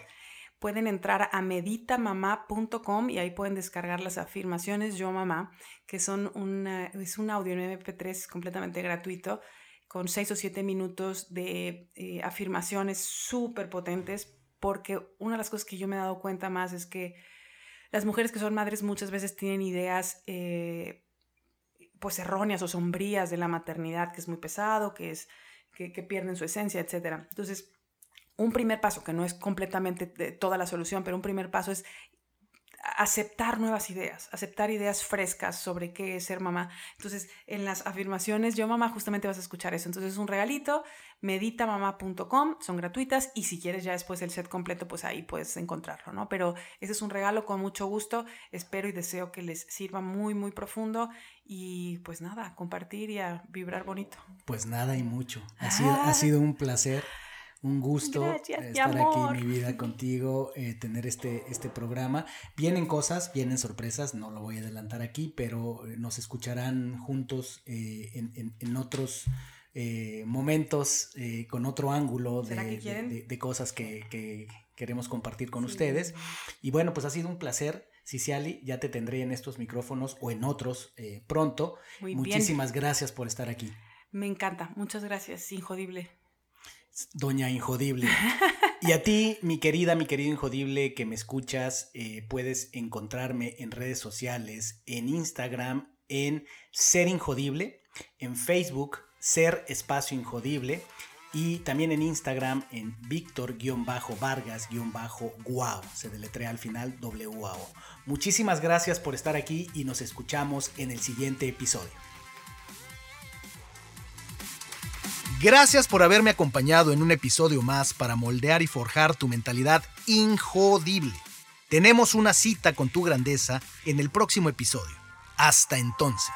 Pueden entrar a meditamamá.com y ahí pueden descargar las afirmaciones Yo Mamá, que son una, es un audio en MP3 completamente gratuito con seis o siete minutos de eh, afirmaciones súper potentes porque una de las cosas que yo me he dado cuenta más es que las mujeres que son madres muchas veces tienen ideas eh, pues erróneas o sombrías de la maternidad, que es muy pesado, que, es, que, pierden su esencia, etc. Entonces, un primer paso, que no es completamente toda la solución, pero un primer paso es aceptar nuevas ideas, aceptar ideas frescas sobre qué es ser mamá. Entonces, en las afirmaciones, yo mamá, justamente vas a escuchar eso. Entonces, es un regalito, meditamamá.com, son gratuitas y si quieres ya después el set completo, pues ahí puedes encontrarlo, ¿no? Pero ese es un regalo con mucho gusto, espero y deseo que les sirva muy, muy profundo y pues nada, compartir y a vibrar bonito. Pues nada y mucho. Ha sido, ha ah. sido un placer un gusto estar aquí en mi vida contigo, eh, tener este, este programa. Vienen cosas, vienen sorpresas, no lo voy a adelantar aquí, pero eh, nos escucharán juntos eh, en, otros momentos, con otro ángulo de, cosas que, queremos compartir con ustedes. Y bueno, pues ha sido un placer. Ciciali, ya te tendré en estos micrófonos o en otros pronto. Muchísimas gracias por estar aquí. Me encanta, muchas gracias, Injodible. Doña Injodible. Y a ti, mi querida, mi querido Injodible, que me escuchas, eh, puedes encontrarme en redes sociales, en Instagram, en Ser Injodible, en Facebook, Ser Espacio Injodible, y también en Instagram, en Víctor-Vargas-Guau. Se deletrea al final W-A-O. Muchísimas gracias por estar aquí y nos escuchamos en el siguiente episodio. Gracias por haberme acompañado en un episodio más para moldear y forjar tu mentalidad injodible. Tenemos una cita con tu grandeza en el próximo episodio. Hasta entonces.